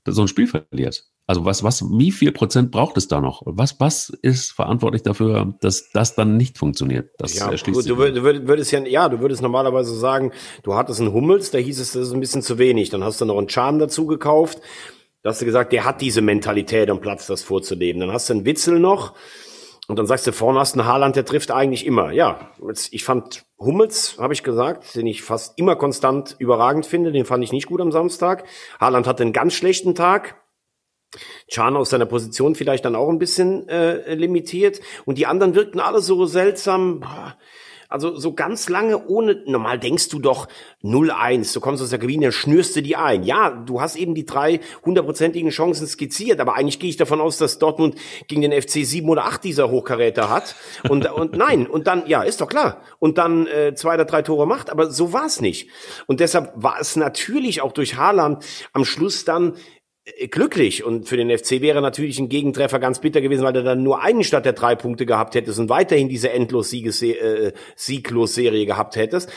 so ein Spiel verliert? Also was, was, wie viel Prozent braucht es da noch? Was, was ist verantwortlich dafür, dass das dann nicht funktioniert? Das ja, gut, du, würd, du würdest ja, ja, du würdest normalerweise sagen, du hattest einen Hummels, da hieß es, das ist ein bisschen zu wenig. Dann hast du noch einen Charme dazu gekauft. Da hast du gesagt, der hat diese Mentalität und Platz, das vorzuleben. Dann hast du einen Witzel noch. Und dann sagst du, vorne hast du einen Haaland, der trifft eigentlich immer. Ja, jetzt, ich fand Hummels, habe ich gesagt, den ich fast immer konstant überragend finde, den fand ich nicht gut am Samstag. Haaland hatte einen ganz schlechten Tag. Chan aus seiner Position vielleicht dann auch ein bisschen äh, limitiert. Und die anderen wirkten alle so seltsam. Also so ganz lange ohne, normal denkst du doch 0-1, du kommst aus der Kabine, schnürst du die ein. Ja, du hast eben die drei hundertprozentigen Chancen skizziert, aber eigentlich gehe ich davon aus, dass Dortmund gegen den FC 7 oder 8 dieser Hochkaräter hat. Und, und nein, und dann, ja, ist doch klar. Und dann äh, zwei oder drei Tore macht, aber so war es nicht. Und deshalb war es natürlich auch durch Haaland am Schluss dann glücklich und für den FC wäre natürlich ein Gegentreffer ganz bitter gewesen, weil er dann nur einen statt der drei Punkte gehabt hättest und weiterhin diese endlos äh, sieglos Serie gehabt hättest.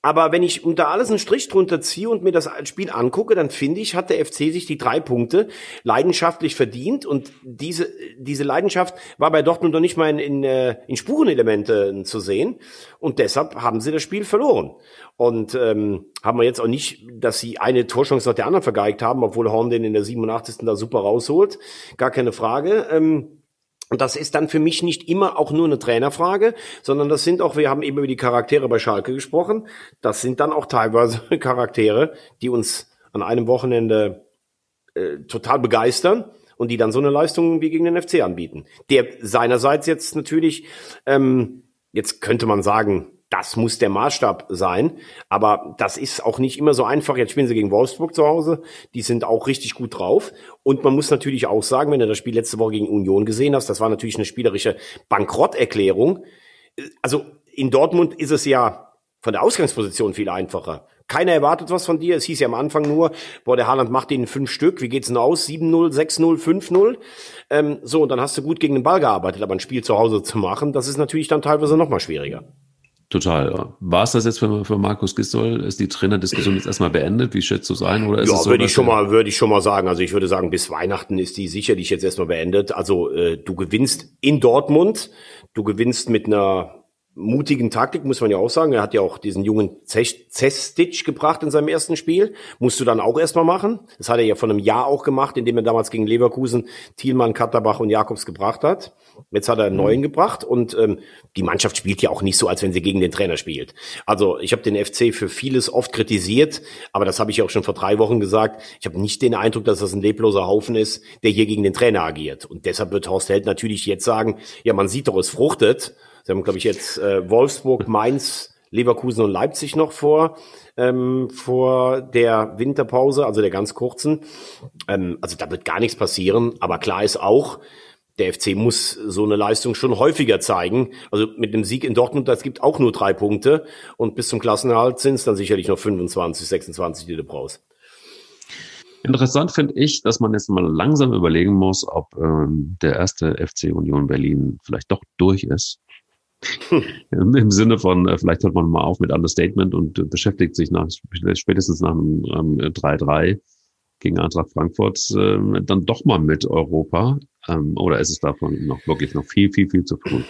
Aber wenn ich unter alles einen Strich drunter ziehe und mir das Spiel angucke, dann finde ich, hat der FC sich die drei Punkte leidenschaftlich verdient. Und diese, diese Leidenschaft war bei Dortmund noch nicht mal in, in, äh, in Spurenelementen zu sehen. Und deshalb haben sie das Spiel verloren. Und ähm, haben wir jetzt auch nicht, dass sie eine Torchance nach der anderen vergeigt haben, obwohl Horn den in der 87. da super rausholt. Gar keine Frage. Ähm, und das ist dann für mich nicht immer auch nur eine Trainerfrage, sondern das sind auch, wir haben eben über die Charaktere bei Schalke gesprochen, das sind dann auch teilweise Charaktere, die uns an einem Wochenende äh, total begeistern und die dann so eine Leistung wie gegen den FC anbieten. Der seinerseits jetzt natürlich, ähm, jetzt könnte man sagen, das muss der Maßstab sein. Aber das ist auch nicht immer so einfach. Jetzt spielen sie gegen Wolfsburg zu Hause. Die sind auch richtig gut drauf. Und man muss natürlich auch sagen, wenn du das Spiel letzte Woche gegen Union gesehen hast, das war natürlich eine spielerische Bankrotterklärung. Also in Dortmund ist es ja von der Ausgangsposition viel einfacher. Keiner erwartet was von dir. Es hieß ja am Anfang nur, boah, der Haaland macht ihnen fünf Stück. Wie geht's denn aus? 7-0, 6-0, 5-0. Ähm, so, und dann hast du gut gegen den Ball gearbeitet. Aber ein Spiel zu Hause zu machen, das ist natürlich dann teilweise noch mal schwieriger. Total. War es das jetzt für, für Markus Gistol? Ist die Trainerdiskussion jetzt erstmal beendet? Wie schätzt du es ein? Oder ist ja, es so, würde ich schon mal, würde ich schon mal sagen. Also ich würde sagen, bis Weihnachten ist die sicherlich jetzt erstmal beendet. Also äh, du gewinnst in Dortmund, du gewinnst mit einer mutigen Taktik, muss man ja auch sagen. Er hat ja auch diesen jungen Zestic gebracht in seinem ersten Spiel. Musst du dann auch erstmal machen. Das hat er ja von einem Jahr auch gemacht, indem er damals gegen Leverkusen Thielmann, Katterbach und Jakobs gebracht hat. Jetzt hat er einen mhm. neuen gebracht und ähm, die Mannschaft spielt ja auch nicht so, als wenn sie gegen den Trainer spielt. Also ich habe den FC für vieles oft kritisiert, aber das habe ich auch schon vor drei Wochen gesagt. Ich habe nicht den Eindruck, dass das ein lebloser Haufen ist, der hier gegen den Trainer agiert. Und deshalb wird Horst Held natürlich jetzt sagen, ja, man sieht doch, es fruchtet. Sie haben, glaube ich, jetzt äh, Wolfsburg, Mainz, Leverkusen und Leipzig noch vor, ähm, vor der Winterpause, also der ganz kurzen. Ähm, also da wird gar nichts passieren. Aber klar ist auch, der FC muss so eine Leistung schon häufiger zeigen. Also mit dem Sieg in Dortmund, das gibt auch nur drei Punkte. Und bis zum Klassenerhalt sind es dann sicherlich noch 25, 26, die du brauchst. Interessant finde ich, dass man jetzt mal langsam überlegen muss, ob ähm, der erste FC Union Berlin vielleicht doch durch ist. Im Sinne von, äh, vielleicht hört man mal auf mit Understatement und äh, beschäftigt sich nach, spätestens nach einem ähm, 3-3 gegen Eintracht Frankfurt äh, dann doch mal mit Europa. Ähm, oder ist es davon noch wirklich noch viel, viel, viel zu früh?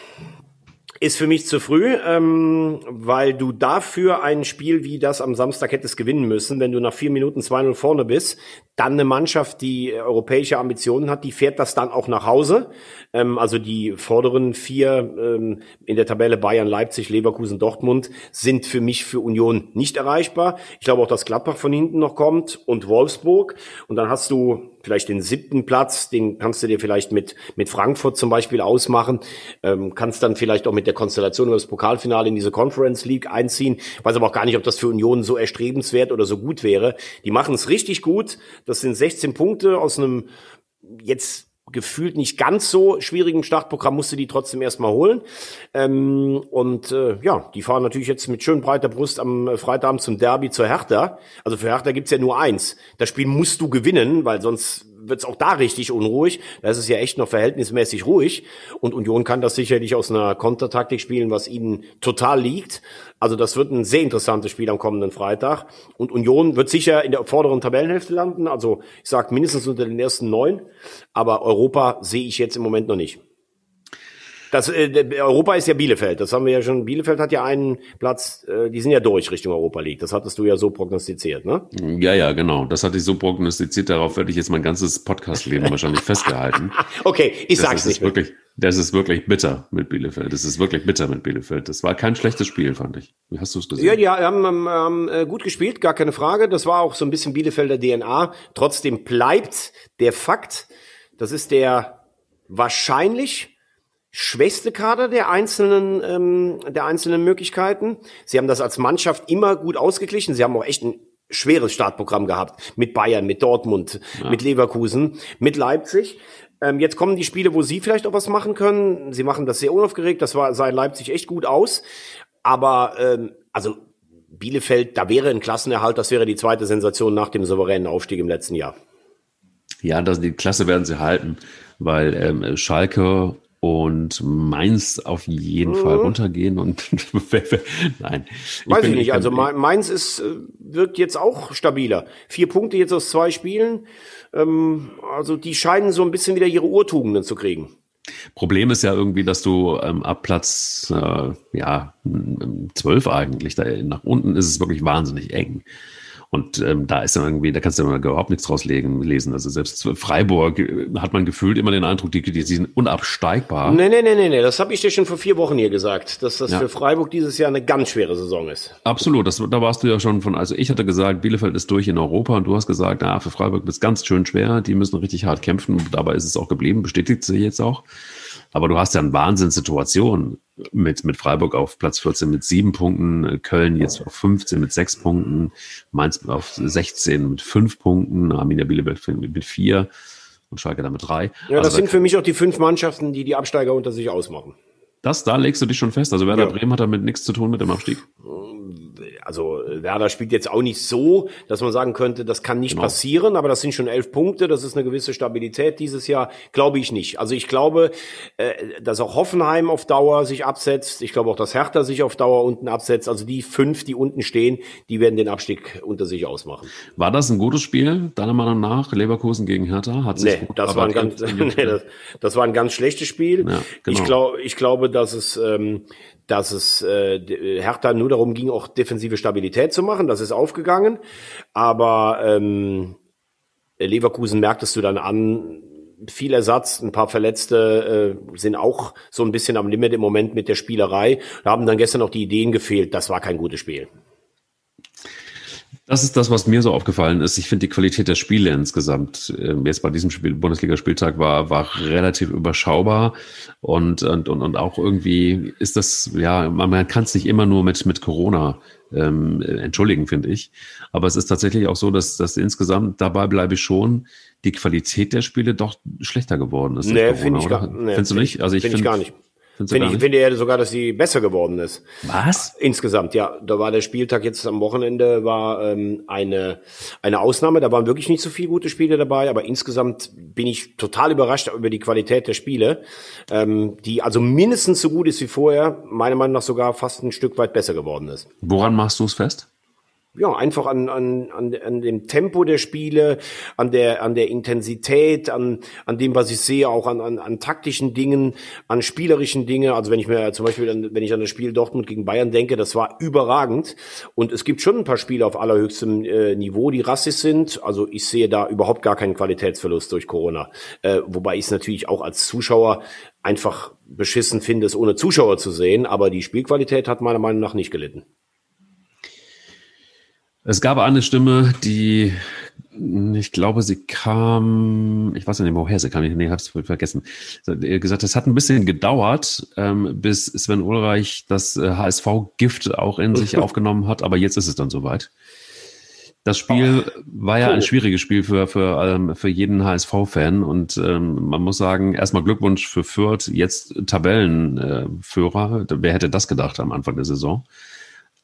Ist für mich zu früh, ähm, weil du dafür ein Spiel wie das am Samstag hättest gewinnen müssen. Wenn du nach vier Minuten 2-0 vorne bist, dann eine Mannschaft, die europäische Ambitionen hat, die fährt das dann auch nach Hause. Ähm, also die vorderen vier ähm, in der Tabelle Bayern, Leipzig, Leverkusen, Dortmund sind für mich für Union nicht erreichbar. Ich glaube auch, dass Gladbach von hinten noch kommt und Wolfsburg. Und dann hast du vielleicht den siebten Platz, den kannst du dir vielleicht mit, mit Frankfurt zum Beispiel ausmachen, ähm, kannst dann vielleicht auch mit der Konstellation über das Pokalfinale in diese Conference League einziehen. Weiß aber auch gar nicht, ob das für Union so erstrebenswert oder so gut wäre. Die machen es richtig gut. Das sind 16 Punkte aus einem jetzt gefühlt nicht ganz so schwierigen Startprogramm musste die trotzdem erstmal holen. Ähm, und äh, ja, die fahren natürlich jetzt mit schön breiter Brust am Freitagabend zum Derby zur Hertha. Also für Hertha gibt's ja nur eins. Das Spiel musst du gewinnen, weil sonst wird's auch da richtig unruhig. Da ist es ja echt noch verhältnismäßig ruhig. Und Union kann das sicherlich aus einer Kontertaktik spielen, was ihnen total liegt. Also das wird ein sehr interessantes Spiel am kommenden Freitag. Und Union wird sicher in der vorderen Tabellenhälfte landen. Also ich sage mindestens unter den ersten neun. Aber Europa sehe ich jetzt im Moment noch nicht. Das, äh, Europa ist ja Bielefeld. Das haben wir ja schon. Bielefeld hat ja einen Platz. Äh, die sind ja durch Richtung Europa League. Das hattest du ja so prognostiziert, ne? Ja, ja, genau. Das hatte ich so prognostiziert. Darauf werde ich jetzt mein ganzes Podcast-Leben wahrscheinlich festgehalten. Okay, ich Das sag's ist nicht. mehr. wirklich, das ist wirklich bitter mit Bielefeld. Das ist wirklich bitter mit Bielefeld. Das war kein schlechtes Spiel, fand ich. Wie hast du es gesehen? Ja, die haben, haben, haben äh, gut gespielt, gar keine Frage. Das war auch so ein bisschen Bielefelder DNA. Trotzdem bleibt der Fakt, das ist der wahrscheinlich schwächste Kader der einzelnen, ähm, der einzelnen Möglichkeiten. Sie haben das als Mannschaft immer gut ausgeglichen. Sie haben auch echt ein schweres Startprogramm gehabt mit Bayern, mit Dortmund, mit Leverkusen, mit Leipzig. Ähm, jetzt kommen die Spiele, wo Sie vielleicht auch was machen können. Sie machen das sehr unaufgeregt. Das war, sah in Leipzig echt gut aus. Aber ähm, also Bielefeld, da wäre ein Klassenerhalt, das wäre die zweite Sensation nach dem souveränen Aufstieg im letzten Jahr. Ja, das, die Klasse werden sie halten, weil ähm, Schalke und Mainz auf jeden Fall runtergehen und nein. Mhm. Weiß ich, nicht. Also Ma- Mainz ist, äh, wirkt jetzt auch stabiler. Vier Punkte jetzt aus zwei Spielen. Ähm, also die scheinen so ein bisschen wieder ihre Urtugenden zu kriegen. Problem ist ja irgendwie, dass du ähm, ab Platz äh, ja m- zwölf eigentlich da nach unten ist es wirklich wahnsinnig eng. Und ähm, da ist dann irgendwie, da kannst du ja überhaupt nichts draus legen, lesen. Also selbst Freiburg äh, hat man gefühlt immer den Eindruck, die, die sind unabsteigbar. Nee, nee, nee, nee, nee. Das habe ich dir schon vor vier Wochen hier gesagt, dass das Ja. für Freiburg dieses Jahr eine ganz schwere Saison ist. Absolut, das, da warst du ja schon von, also ich hatte gesagt, Bielefeld ist durch in Europa und du hast gesagt, na, für Freiburg wird es ganz schön schwer, die müssen richtig hart kämpfen, dabei ist es auch geblieben, bestätigt sie jetzt auch. Aber du hast ja eine Wahnsinnssituation mit, mit Freiburg auf Platz 14 mit sieben Punkten, Köln jetzt auf 15 mit sechs Punkten, Mainz auf 16 mit fünf Punkten, Arminia Bielefeld mit vier und Schalke dann mit drei. Ja, das Also sind für mich auch die fünf Mannschaften, die die Absteiger unter sich ausmachen. Das, da legst du dich schon fest. Also Werder Ja. Bremen hat damit nichts zu tun mit dem Abstieg. Also äh, Werder spielt jetzt auch nicht so, dass man sagen könnte, das kann nicht Genau. passieren, aber das sind schon elf Punkte, das ist eine gewisse Stabilität dieses Jahr, glaube ich nicht. Also ich glaube, äh, dass auch Hoffenheim auf Dauer sich absetzt, ich glaube auch, dass Hertha sich auf Dauer unten absetzt, also die fünf, die unten stehen, die werden den Abstieg unter sich ausmachen. War das ein gutes Spiel, deiner Meinung nach? Leverkusen gegen Hertha? Hat sich Nee, gut das war ein ganz, nee, das, das war ein ganz schlechtes Spiel. Ja, genau. Ich glaube, ich glaube, dass es, ähm, dass es äh, d- Hertha nur darum ging, auch defensive Stabilität zu machen. Das ist aufgegangen. Aber ähm, Leverkusen merktest du dann an, viel Ersatz, ein paar Verletzte äh, sind auch so ein bisschen am Limit im Moment mit der Spielerei. Da haben dann gestern noch die Ideen gefehlt. Das war kein gutes Spiel. Das ist das, was mir so aufgefallen ist. Ich finde die Qualität der Spiele insgesamt äh, jetzt bei diesem Spiel, Bundesligaspieltag war, war relativ überschaubar und, und, und, und auch irgendwie ist das, ja, man, man kann es nicht immer nur mit, mit Corona ähm, äh, entschuldigen, finde ich. Aber es ist tatsächlich auch so, dass, dass insgesamt dabei bleibe ich schon, die Qualität der Spiele doch schlechter geworden ist. Nee, finde ich gar, nee, Findest du find nicht? Also ich finde ich finde gar nicht. Finde ich, finde eher sogar, dass sie besser geworden ist. Was? Insgesamt, ja. Da war der Spieltag jetzt am Wochenende war ähm, eine eine Ausnahme. Da waren wirklich nicht so viele gute Spiele dabei, aber insgesamt bin ich total überrascht über die Qualität der Spiele, ähm, die also mindestens so gut ist wie vorher. Meiner Meinung nach sogar fast ein Stück weit besser geworden ist. Woran machst du es fest? Ja, einfach an, an, an, an dem Tempo der Spiele, an der, an der Intensität, an, an dem, was ich sehe, auch an, an, an taktischen Dingen, an spielerischen Dingen. Also wenn ich mir zum Beispiel, an, wenn ich an das Spiel Dortmund gegen Bayern denke, das war überragend. Und es gibt schon ein paar Spiele auf allerhöchstem äh, Niveau, die rassisch sind. Also ich sehe da überhaupt gar keinen Qualitätsverlust durch Corona. Äh, wobei ich es natürlich auch als Zuschauer einfach beschissen finde, es ohne Zuschauer zu sehen. Aber die Spielqualität hat meiner Meinung nach nicht gelitten. Es gab eine Stimme, die, ich glaube, sie kam, ich weiß nicht, woher sie kam, ich nee, hab's vergessen. Sie hat gesagt, es hat ein bisschen gedauert, ähm, bis Sven Ulreich das äh, HSV-Gift auch in sich aufgenommen hat, aber jetzt ist es dann soweit. Das Spiel war ja ein Cool. schwieriges Spiel für, für, ähm, für jeden HSV-Fan und ähm, man muss sagen, erstmal Glückwunsch für Fürth, jetzt Tabellenführer. Wer hätte das gedacht am Anfang der Saison?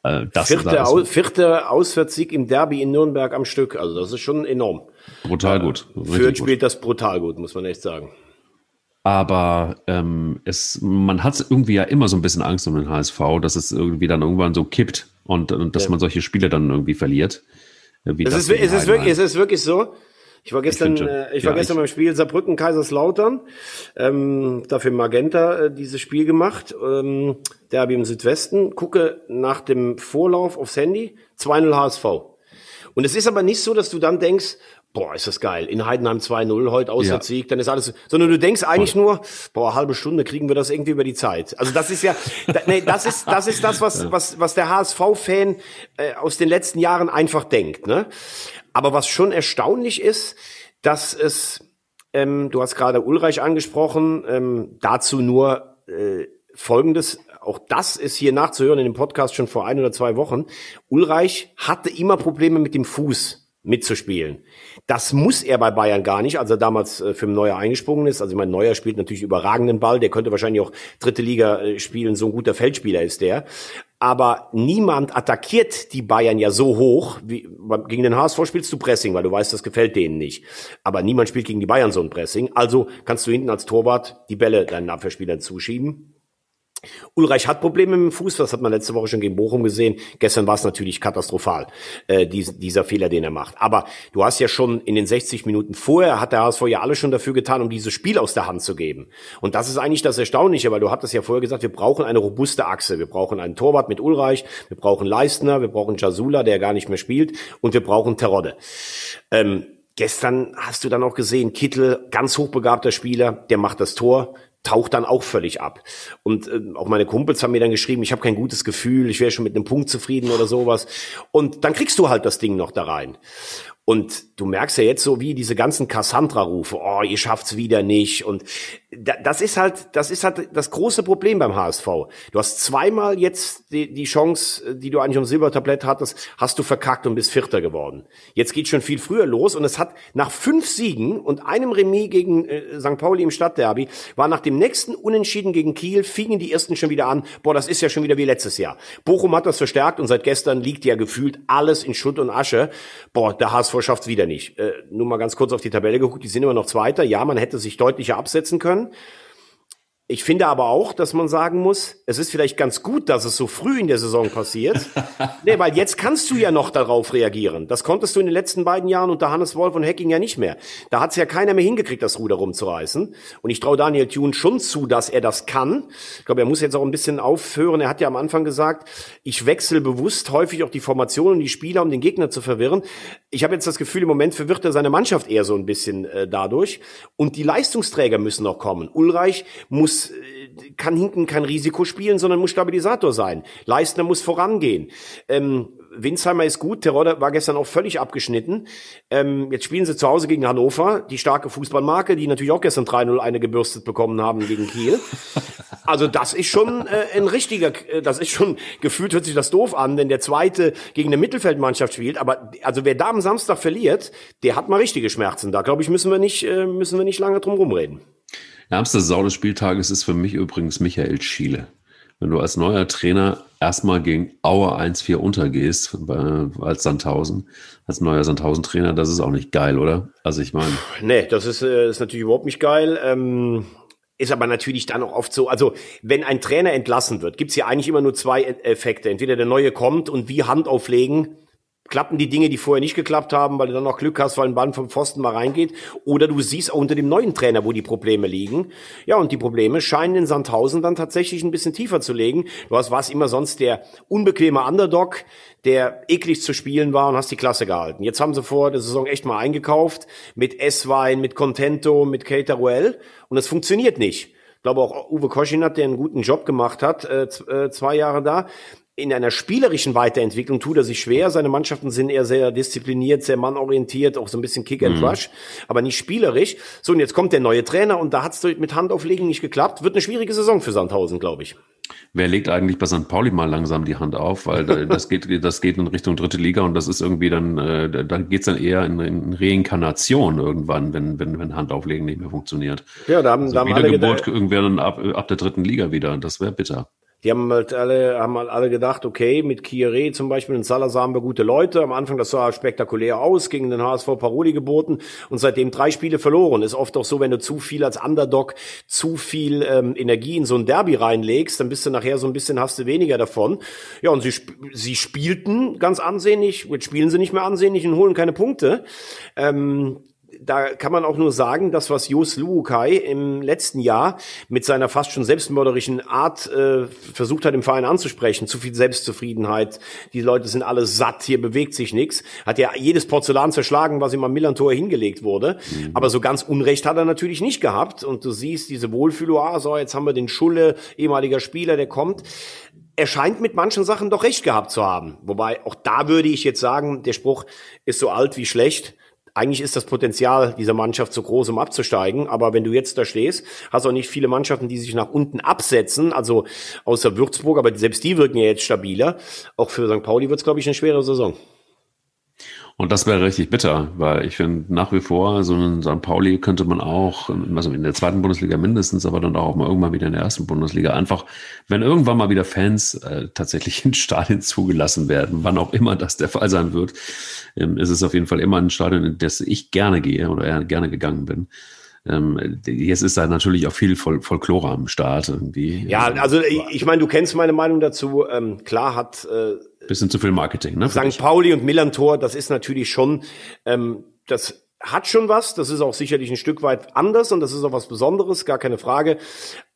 Äh, das, Vierte, das Au vierte Auswärtssieg im Derby in Nürnberg am Stück. Also das ist schon enorm. brutal gut. richtig Fürth spielt das brutal gut, muss man echt sagen. Aber ähm, es, man hat irgendwie ja immer so ein bisschen Angst um den HSV, dass es irgendwie dann irgendwann so kippt und, und dass Ja. man solche Spiele dann irgendwie verliert. äh, Es ist, es, ist wirklich, es ist wirklich so, Ich war gestern, ich, äh, ich war ja, gestern ich, beim Spiel Saarbrücken Kaiserslautern, ähm, dafür Magenta äh, dieses Spiel gemacht, ähm, Derby im Südwesten, gucke nach dem Vorlauf aufs Handy, 2-0 HSV. Und es ist aber nicht so, dass du dann denkst, boah, ist das geil. In Heidenheim 2-0, heute Auswärtssieg, ja. dann ist alles, sondern du denkst eigentlich nur, boah, halbe Stunde kriegen wir das irgendwie über die Zeit. Also das ist ja, da, nee, das ist, das ist das, was, was, was der HSV-Fan äh, aus den letzten Jahren einfach denkt, ne? Aber was schon erstaunlich ist, dass es, ähm, du hast gerade Ulreich angesprochen, ähm, dazu nur äh, Folgendes, auch das ist hier nachzuhören in dem Podcast schon vor ein oder zwei Wochen. Ulreich hatte immer Probleme mit dem Fuß mitzuspielen. Das muss er bei Bayern gar nicht, als er damals äh, für Neuer eingesprungen ist. Also ich meine, Neuer spielt natürlich überragenden Ball, der könnte wahrscheinlich auch dritte Liga äh, spielen, so ein guter Feldspieler ist der. Aber niemand attackiert die Bayern ja so hoch, wie gegen den HSV spielst du Pressing, weil du weißt, das gefällt denen nicht. Aber niemand spielt gegen die Bayern so ein Pressing. Also kannst du hinten als Torwart die Bälle deinen Abwehrspielern zuschieben. Ulreich hat Probleme mit dem Fuß, das hat man letzte Woche schon gegen Bochum gesehen. Gestern war es natürlich katastrophal, äh, dies, dieser Fehler, den er macht. Aber du hast ja schon in den 60 Minuten vorher, hat der HSV ja alles schon dafür getan, um dieses Spiel aus der Hand zu geben. Und das ist eigentlich das Erstaunliche, weil du hattest ja vorher gesagt, wir brauchen eine robuste Achse. Wir brauchen einen Torwart mit Ulreich, wir brauchen Leistner, wir brauchen Jasula, der gar nicht mehr spielt, und wir brauchen Terodde. Ähm, Gestern hast du dann auch gesehen, Kittel, ganz hochbegabter Spieler, der macht das Tor taucht dann auch völlig ab. Und äh, auch meine Kumpels haben mir dann geschrieben, ich habe kein gutes Gefühl, ich wäre schon mit einem Punkt zufrieden oder sowas. Und dann kriegst du halt das Ding noch da rein. Und du merkst ja jetzt so wie diese ganzen Cassandra-Rufe, oh, ihr schafft's wieder nicht. Und das ist halt, das ist halt das große Problem beim HSV. Du hast zweimal jetzt die, die Chance, die du eigentlich um Silbertablett hattest, hast du verkackt und bist Vierter geworden. Jetzt geht schon viel früher los und es hat nach fünf Siegen und einem Remis gegen äh, St. Pauli im Stadtderby, war nach dem nächsten Unentschieden gegen Kiel, fingen die ersten schon wieder an, boah, das ist ja schon wieder wie letztes Jahr. Bochum hat das verstärkt und seit gestern liegt ja gefühlt alles in Schutt und Asche. Boah, der HSV schafft's wieder nicht. Äh, nur mal ganz kurz auf die Tabelle geguckt, die sind immer noch Zweiter. Ja, man hätte sich deutlicher absetzen können. Ich finde aber auch, dass man sagen muss, es ist vielleicht ganz gut, dass es so früh in der Saison passiert. nee, weil jetzt kannst du ja noch darauf reagieren. Das konntest du in den letzten beiden Jahren unter Hannes Wolf und Hacking ja nicht mehr. Da hat es ja keiner mehr hingekriegt, das Ruder rumzureißen. Und ich traue Daniel Thune schon zu, dass er das kann. Ich glaube, er muss jetzt auch ein bisschen aufhören. Er hat ja am Anfang gesagt, ich wechsle bewusst häufig auch die Formation und die Spieler, um den Gegner zu verwirren. Ich habe jetzt das Gefühl, im Moment verwirrt er seine Mannschaft eher so ein bisschen äh, dadurch. Und die Leistungsträger müssen noch kommen. Ulreich muss muss, äh, kann hinten kein Risiko spielen, sondern muss Stabilisator sein. Leistner muss vorangehen. Ähm, Winsheimer ist gut, Terodde war gestern auch völlig abgeschnitten. Ähm, jetzt spielen sie zu Hause gegen Hannover, die starke Fußballmarke, die natürlich auch gestern 3-0 eine gebürstet bekommen haben gegen Kiel. Also das ist schon äh, ein richtiger, äh, das ist schon, gefühlt hört sich das doof an, wenn der Zweite gegen eine Mittelfeldmannschaft spielt. Aber also wer da am Samstag verliert, der hat mal richtige Schmerzen. Da glaube ich, müssen wir nicht, äh, müssen wir nicht lange drum rumreden. Ärmste Sau des Spieltages ist für mich übrigens Michael Schiele. Wenn du als neuer Trainer erstmal gegen Aue 1-4 untergehst als Sandhausen, als neuer Sandhausen-Trainer, das ist auch nicht geil, oder? Also ich meine. Nee, das ist, äh, ist natürlich überhaupt nicht geil. Ähm ist aber natürlich dann auch oft so, also wenn ein Trainer entlassen wird, gibt's hier eigentlich immer nur zwei Effekte. Entweder der neue kommt und wie Hand auflegen, klappen die Dinge, die vorher nicht geklappt haben, weil du dann noch Glück hast, weil ein Band vom Pfosten mal reingeht. Oder du siehst auch unter dem neuen Trainer, wo die Probleme liegen. Ja, und die Probleme scheinen in Sandhausen dann tatsächlich ein bisschen tiefer zu legen. Du hast, warst immer sonst der unbequeme Underdog, der eklig zu spielen war und hast die Klasse gehalten. Jetzt haben sie vor der Saison echt mal eingekauft mit S-Wein, mit Contento, mit Cateruel und es funktioniert nicht. Ich glaube auch Uwe Koschinat, der einen guten Job gemacht hat, äh, äh zwei Jahre da, in einer spielerischen Weiterentwicklung tut er sich schwer. Seine Mannschaften sind eher sehr diszipliniert, sehr mannorientiert, auch so ein bisschen Kick and mhm. Rush, aber nicht spielerisch. So, und jetzt kommt der neue Trainer und da hat es mit Handauflegen nicht geklappt. Wird eine schwierige Saison für Sandhausen, glaube ich. Wer legt eigentlich bei St. Pauli mal langsam die Hand auf? Weil das geht, das geht in Richtung dritte Liga und das ist irgendwie dann, äh, da geht's dann eher in, in Reinkarnation irgendwann, wenn, wenn, wenn Handauflegen nicht mehr funktioniert. Ja, da haben, also da haben alle irgendwer dann ab, ab der dritten Liga wieder. Das wäre bitter. Die haben halt alle, haben halt alle gedacht, okay, mit Kieré zum Beispiel und Salazar haben wir gute Leute. Am Anfang, das sah spektakulär aus, gegen den HSV Paroli geboten und seitdem drei Spiele verloren. Ist oft auch so, wenn du zu viel als Underdog, zu viel ähm, Energie in so ein Derby reinlegst, dann bist du nachher so ein bisschen, hast du weniger davon. Ja, und sie, sie spielten ganz ansehnlich, jetzt spielen sie nicht mehr ansehnlich und holen keine Punkte. Ähm, da kann man auch nur sagen, dass was Jos Luukai im letzten Jahr mit seiner fast schon selbstmörderischen Art äh, versucht hat, im Verein anzusprechen, zu viel Selbstzufriedenheit, die Leute sind alle satt, hier bewegt sich nichts, hat ja jedes Porzellan zerschlagen, was ihm am Millantor hingelegt wurde. Mhm. Aber so ganz Unrecht hat er natürlich nicht gehabt. Und du siehst diese Wohlfühl, so jetzt haben wir den Schulle, ehemaliger Spieler, der kommt er scheint mit manchen Sachen doch recht gehabt zu haben. Wobei auch da würde ich jetzt sagen, der Spruch ist so alt wie schlecht. Eigentlich ist das Potenzial dieser Mannschaft so groß, um abzusteigen. Aber wenn du jetzt da stehst, hast auch nicht viele Mannschaften, die sich nach unten absetzen. Also außer Würzburg, aber selbst die wirken ja jetzt stabiler. Auch für St. Pauli wird es, glaube ich, eine schwere Saison. Und das wäre richtig bitter, weil ich finde nach wie vor, so einen St. Pauli könnte man auch, also in der zweiten Bundesliga mindestens, aber dann auch mal irgendwann wieder in der ersten Bundesliga einfach, wenn irgendwann mal wieder Fans äh, tatsächlich in Stadien zugelassen werden, wann auch immer das der Fall sein wird, ähm, ist es auf jeden Fall immer ein Stadion, in das ich gerne gehe oder gerne gegangen bin. Ähm, jetzt ist da natürlich auch viel Fol Folklore am Start irgendwie. Ja, also ich, ich meine, du kennst meine Meinung dazu. Ähm, klar hat äh, Bisschen zu viel Marketing, ne? St. Pauli und Millantor, das ist natürlich schon, ähm, das hat schon was. Das ist auch sicherlich ein Stück weit anders und das ist auch was Besonderes, gar keine Frage.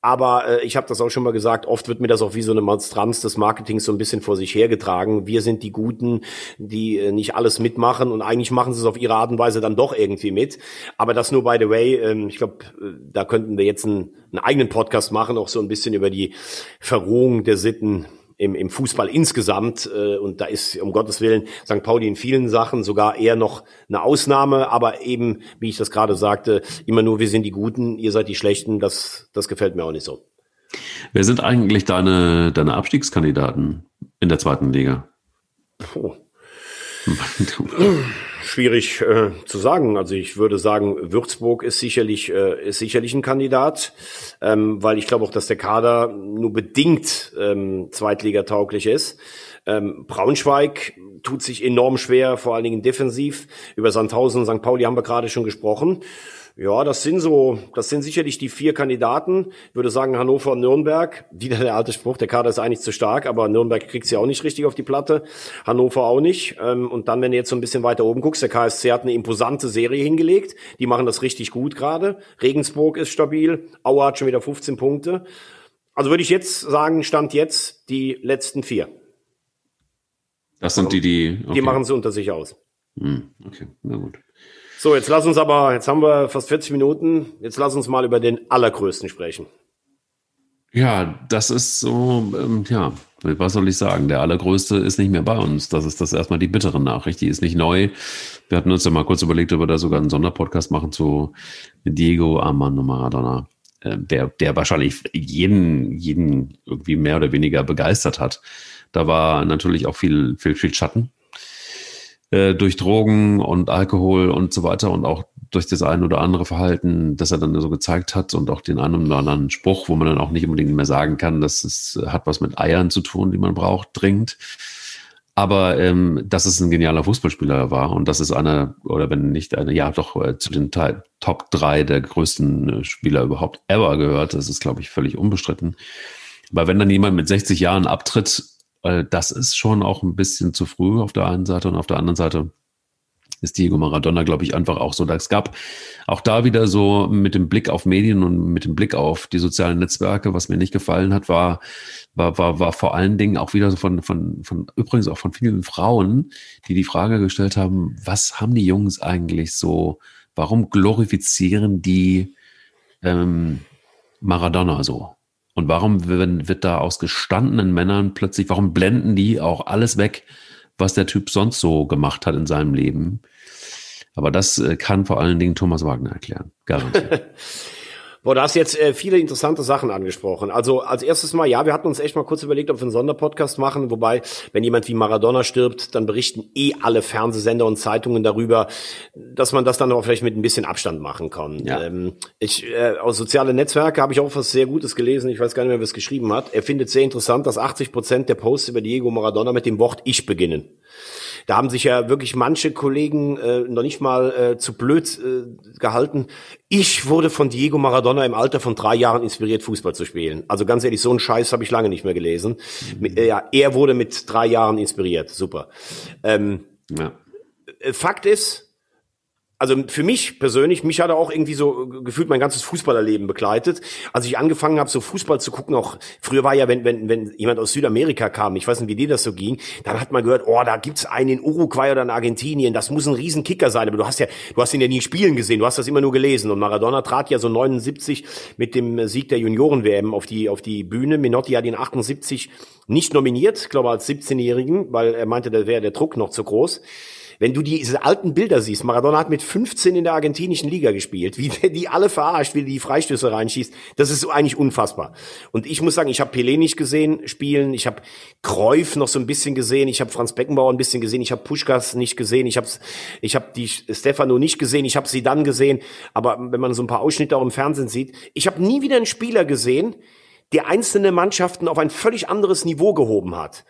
Aber äh, ich habe das auch schon mal gesagt, oft wird mir das auch wie so eine Monstranz des Marketings so ein bisschen vor sich hergetragen. Wir sind die Guten, die äh, nicht alles mitmachen und eigentlich machen sie es auf ihre Art und Weise dann doch irgendwie mit. Aber das nur by the way, ähm, ich glaube, äh, da könnten wir jetzt einen, einen eigenen Podcast machen, auch so ein bisschen über die Verrohung der Sitten im, im Fußball insgesamt. Äh, und da ist um Gottes Willen St. Pauli in vielen Sachen sogar eher noch eine Ausnahme. Aber eben, wie ich das gerade sagte, immer nur wir sind die Guten, ihr seid die Schlechten. Das, das gefällt mir auch nicht so. Wer sind eigentlich deine, deine Abstiegskandidaten in der zweiten Liga? Puh. Schwierig äh, zu sagen. Also ich würde sagen, Würzburg ist sicherlich äh, ist sicherlich ein Kandidat, ähm, weil ich glaube auch, dass der Kader nur bedingt ähm, Zweitligatauglich ist. Ähm, Braunschweig tut sich enorm schwer, vor allen Dingen defensiv. Über Sandhausen und St. Pauli haben wir gerade schon gesprochen. Ja, das sind so, das sind sicherlich die vier Kandidaten. Ich würde sagen Hannover und Nürnberg. Wieder der alte Spruch, der Kader ist eigentlich zu stark, aber Nürnberg kriegt sie auch nicht richtig auf die Platte. Hannover auch nicht. Ähm, und dann, wenn du jetzt so ein bisschen weiter oben guckst, der KSC hat eine imposante Serie hingelegt. Die machen das richtig gut gerade. Regensburg ist stabil. Aue hat schon wieder 15 Punkte. Also würde ich jetzt sagen, stand jetzt die letzten vier. Das sind die, die. Okay. Die machen sie unter sich aus. Hm, okay, na gut. So, jetzt lass uns aber, jetzt haben wir fast 40 Minuten, jetzt lass uns mal über den allergrößten sprechen. Ja, das ist so, ähm, ja, was soll ich sagen? Der allergrößte ist nicht mehr bei uns. Das ist das erstmal die bittere Nachricht. Die ist nicht neu. Wir hatten uns ja mal kurz überlegt, ob wir da sogar einen Sonderpodcast machen zu Diego Armando Maradona, äh, der, der wahrscheinlich jeden, jeden irgendwie mehr oder weniger begeistert hat. Da war natürlich auch viel, viel, viel Schatten äh, durch Drogen und Alkohol und so weiter und auch durch das ein oder andere Verhalten, das er dann so gezeigt hat und auch den einen oder anderen Spruch, wo man dann auch nicht unbedingt mehr sagen kann, dass es hat was mit Eiern zu tun, die man braucht, dringend. Aber ähm, dass es ein genialer Fußballspieler war und das ist einer, oder wenn nicht eine, ja doch äh, zu den Teil, Top 3 der größten äh, Spieler überhaupt ever gehört, das ist, glaube ich, völlig unbestritten. Weil wenn dann jemand mit 60 Jahren abtritt, weil das ist schon auch ein bisschen zu früh auf der einen Seite und auf der anderen Seite ist Diego Maradona, glaube ich, einfach auch so. Es gab auch da wieder so mit dem Blick auf Medien und mit dem Blick auf die sozialen Netzwerke, was mir nicht gefallen hat, war, war, war, war vor allen Dingen auch wieder so von, von, von, übrigens auch von vielen Frauen, die die Frage gestellt haben, was haben die Jungs eigentlich so, warum glorifizieren die ähm, Maradona so? Und warum wird da aus gestandenen Männern plötzlich, warum blenden die auch alles weg, was der Typ sonst so gemacht hat in seinem Leben? Aber das äh, kann vor allen Dingen Thomas Wagner erklären, garantiert. Boah, du hast jetzt äh, viele interessante Sachen angesprochen. Also als erstes mal, ja, wir hatten uns echt mal kurz überlegt, ob wir einen Sonderpodcast machen. Wobei, wenn jemand wie Maradona stirbt, dann berichten eh alle Fernsehsender und Zeitungen darüber, dass man das dann aber vielleicht mit ein bisschen Abstand machen kann. Ja. Ähm, ich, äh, aus sozialen Netzwerke habe ich auch was sehr Gutes gelesen. Ich weiß gar nicht mehr, wer es geschrieben hat. Er findet sehr interessant, dass 80 Prozent der Posts über Diego Maradona mit dem Wort Ich beginnen. Da haben sich ja wirklich manche Kollegen äh, noch nicht mal äh, zu blöd äh, gehalten. Ich wurde von Diego Maradona im Alter von drei Jahren inspiriert, Fußball zu spielen. Also ganz ehrlich, so einen Scheiß habe ich lange nicht mehr gelesen. Mhm. Ja, er wurde mit drei Jahren inspiriert. Super. Ähm, ja. Äh, Fakt ist, also für mich persönlich, mich hat er auch irgendwie so gefühlt mein ganzes Fußballerleben begleitet. Als ich angefangen habe, so Fußball zu gucken, auch früher war ja, wenn, wenn, wenn jemand aus Südamerika kam, ich weiß nicht, wie dir das so ging, dann hat man gehört, oh, da gibt's einen in Uruguay oder in Argentinien, das muss ein Riesenkicker sein. Aber du hast ja, du hast ihn ja nie spielen gesehen, du hast das immer nur gelesen. Und Maradona trat ja so 79 mit dem Sieg der Junioren-WM auf die, auf die Bühne. Minotti hat ihn 78 nicht nominiert, glaube als 17-Jährigen, weil er meinte, da wäre der Druck noch zu groß. Wenn du diese alten Bilder siehst, Maradona hat mit 15 in der argentinischen Liga gespielt, wie der die alle verarscht, wie die Freistöße reinschießt, das ist eigentlich unfassbar. Und ich muss sagen, ich habe Pelé nicht gesehen spielen, ich habe Kreuf noch so ein bisschen gesehen, ich habe Franz Beckenbauer ein bisschen gesehen, ich habe Puschkas nicht gesehen, ich habe ich hab die Stefano nicht gesehen, ich habe sie dann gesehen, aber wenn man so ein paar Ausschnitte auch im Fernsehen sieht, ich habe nie wieder einen Spieler gesehen, der einzelne Mannschaften auf ein völlig anderes Niveau gehoben hat.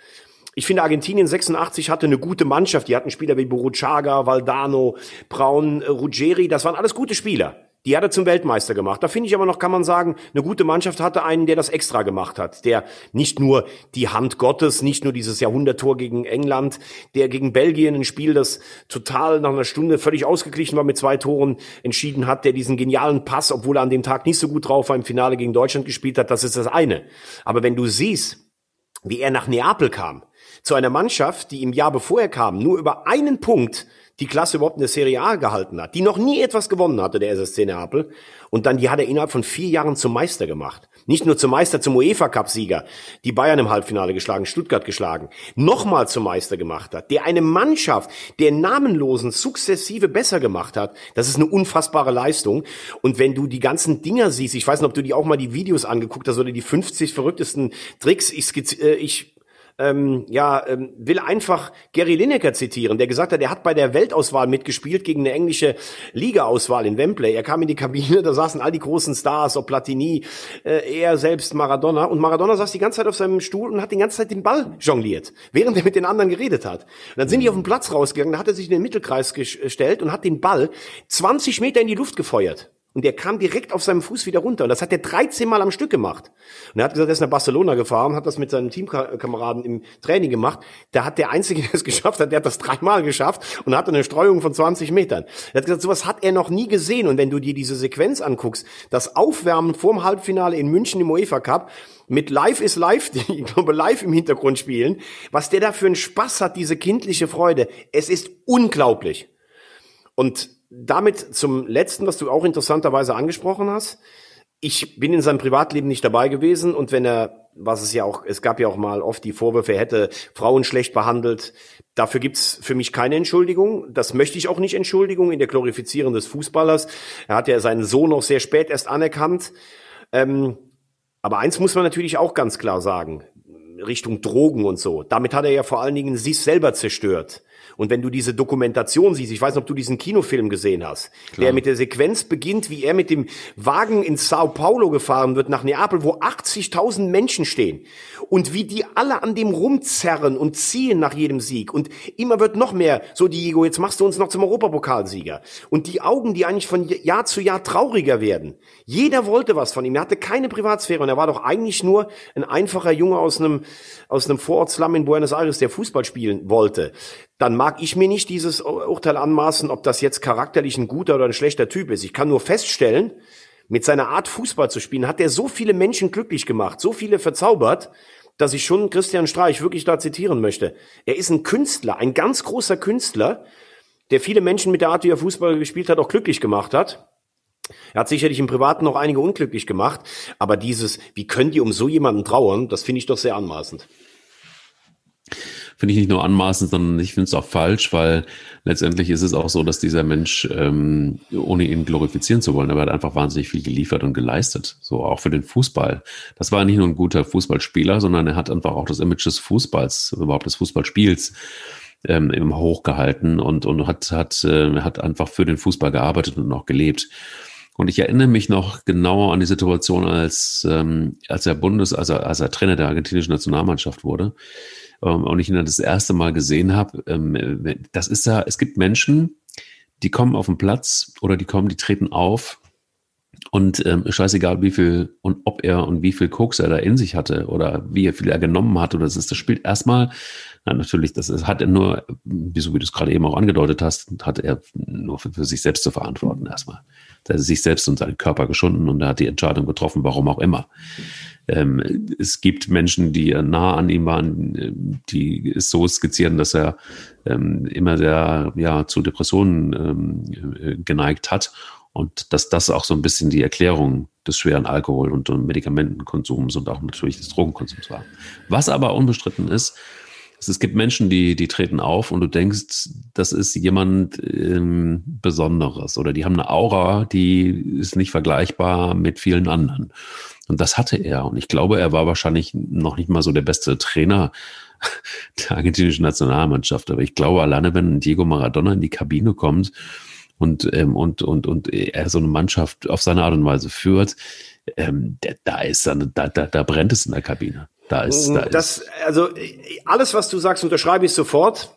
Ich finde, Argentinien 86 hatte eine gute Mannschaft. Die hatten Spieler wie Boruchaga, Valdano, Braun, äh, Ruggeri. Das waren alles gute Spieler. Die hat er zum Weltmeister gemacht. Da finde ich aber noch, kann man sagen, eine gute Mannschaft hatte einen, der das extra gemacht hat. Der nicht nur die Hand Gottes, nicht nur dieses Jahrhunderttor gegen England, der gegen Belgien ein Spiel, das total nach einer Stunde völlig ausgeglichen war mit zwei Toren entschieden hat, der diesen genialen Pass, obwohl er an dem Tag nicht so gut drauf war, im Finale gegen Deutschland gespielt hat. Das ist das eine. Aber wenn du siehst, wie er nach Neapel kam, zu einer Mannschaft, die im Jahr bevor er kam, nur über einen Punkt die Klasse überhaupt in der Serie A gehalten hat, die noch nie etwas gewonnen hatte, der SSC Neapel. Und dann, die hat er innerhalb von vier Jahren zum Meister gemacht. Nicht nur zum Meister, zum UEFA-Cup-Sieger, die Bayern im Halbfinale geschlagen, Stuttgart geschlagen, nochmal zum Meister gemacht hat, der eine Mannschaft, der Namenlosen sukzessive besser gemacht hat, das ist eine unfassbare Leistung. Und wenn du die ganzen Dinger siehst, ich weiß nicht, ob du die auch mal die Videos angeguckt hast oder die 50 verrücktesten Tricks, ich, äh, ich ähm, ja, ähm, will einfach Gary Lineker zitieren, der gesagt hat, er hat bei der Weltauswahl mitgespielt gegen eine englische Liga-Auswahl in Wembley. Er kam in die Kabine, da saßen all die großen Stars, ob Platini, äh, er selbst, Maradona. Und Maradona saß die ganze Zeit auf seinem Stuhl und hat die ganze Zeit den Ball jongliert, während er mit den anderen geredet hat. Und dann sind die auf den Platz rausgegangen, da hat er sich in den Mittelkreis gestellt und hat den Ball 20 Meter in die Luft gefeuert. Und der kam direkt auf seinem Fuß wieder runter. Und das hat er 13 Mal am Stück gemacht. Und er hat gesagt, er ist nach Barcelona gefahren, hat das mit seinen Teamkameraden im Training gemacht. Da hat der Einzige, der es geschafft hat, der hat das dreimal geschafft und hatte eine Streuung von 20 Metern. Er hat gesagt, sowas hat er noch nie gesehen. Und wenn du dir diese Sequenz anguckst, das Aufwärmen vorm Halbfinale in München im UEFA Cup, mit Live is Live, die, ich glaube, live im Hintergrund spielen, was der da für einen Spaß hat, diese kindliche Freude. Es ist unglaublich. Und damit zum letzten, was du auch interessanterweise angesprochen hast. Ich bin in seinem Privatleben nicht dabei gewesen und wenn er, was es ja auch, es gab ja auch mal oft die Vorwürfe, er hätte Frauen schlecht behandelt. Dafür gibt's für mich keine Entschuldigung. Das möchte ich auch nicht Entschuldigung in der Glorifizierung des Fußballers. Er hat ja seinen Sohn auch sehr spät erst anerkannt. Ähm, aber eins muss man natürlich auch ganz klar sagen. Richtung Drogen und so. Damit hat er ja vor allen Dingen sich selber zerstört. Und wenn du diese Dokumentation siehst, ich weiß nicht, ob du diesen Kinofilm gesehen hast, Klar. der mit der Sequenz beginnt, wie er mit dem Wagen in Sao Paulo gefahren wird nach Neapel, wo 80.000 Menschen stehen und wie die alle an dem rumzerren und ziehen nach jedem Sieg und immer wird noch mehr, so Diego, jetzt machst du uns noch zum Europapokalsieger. Und die Augen, die eigentlich von Jahr zu Jahr trauriger werden. Jeder wollte was von ihm, er hatte keine Privatsphäre und er war doch eigentlich nur ein einfacher Junge aus einem, aus einem Vorortslum in Buenos Aires, der Fußball spielen wollte dann mag ich mir nicht dieses Urteil anmaßen, ob das jetzt charakterlich ein guter oder ein schlechter Typ ist. Ich kann nur feststellen, mit seiner Art Fußball zu spielen, hat er so viele Menschen glücklich gemacht, so viele verzaubert, dass ich schon Christian Streich wirklich da zitieren möchte. Er ist ein Künstler, ein ganz großer Künstler, der viele Menschen mit der Art, wie er Fußball gespielt hat, auch glücklich gemacht hat. Er hat sicherlich im Privaten noch einige unglücklich gemacht, aber dieses, wie können die um so jemanden trauern, das finde ich doch sehr anmaßend finde ich nicht nur anmaßend, sondern ich finde es auch falsch, weil letztendlich ist es auch so, dass dieser Mensch, ähm, ohne ihn glorifizieren zu wollen, aber er hat einfach wahnsinnig viel geliefert und geleistet. So auch für den Fußball. Das war nicht nur ein guter Fußballspieler, sondern er hat einfach auch das Image des Fußballs, überhaupt des Fußballspiels ähm, eben hochgehalten und, und hat, hat, äh, hat einfach für den Fußball gearbeitet und auch gelebt. Und ich erinnere mich noch genauer an die Situation, als, ähm, als er Bundes, also als er Trainer der argentinischen Nationalmannschaft wurde ähm, und ich ihn dann das erste Mal gesehen habe, ähm, das ist da, es gibt Menschen, die kommen auf den Platz oder die kommen, die treten auf Und ähm, scheißegal, wie viel und ob er und wie viel Koks er da in sich hatte oder wie viel er genommen hat oder das ist, das spielt erstmal, na, natürlich, das ist, hat er nur, wieso wie du es gerade eben auch angedeutet hast, hat er nur für, für sich selbst zu verantworten erstmal. Er sich selbst und seinen Körper geschunden und er hat die Entscheidung getroffen, warum auch immer. Ähm, es gibt Menschen, die nah an ihm waren, die es so skizzieren, dass er ähm, immer sehr ja, zu Depressionen ähm, geneigt hat und dass das auch so ein bisschen die Erklärung des schweren Alkohol- und Medikamentenkonsums und auch natürlich des Drogenkonsums war. Was aber unbestritten ist, es gibt Menschen, die, die treten auf und du denkst, das ist jemand ähm, Besonderes oder die haben eine Aura, die ist nicht vergleichbar mit vielen anderen. Und das hatte er. Und ich glaube, er war wahrscheinlich noch nicht mal so der beste Trainer der argentinischen Nationalmannschaft. Aber ich glaube, alleine wenn Diego Maradona in die Kabine kommt und, ähm, und, und, und er so eine Mannschaft auf seine Art und Weise führt, ähm, da ist dann, da, da, da brennt es in der Kabine. Da ist, da das, also alles, was du sagst, unterschreibe ich sofort.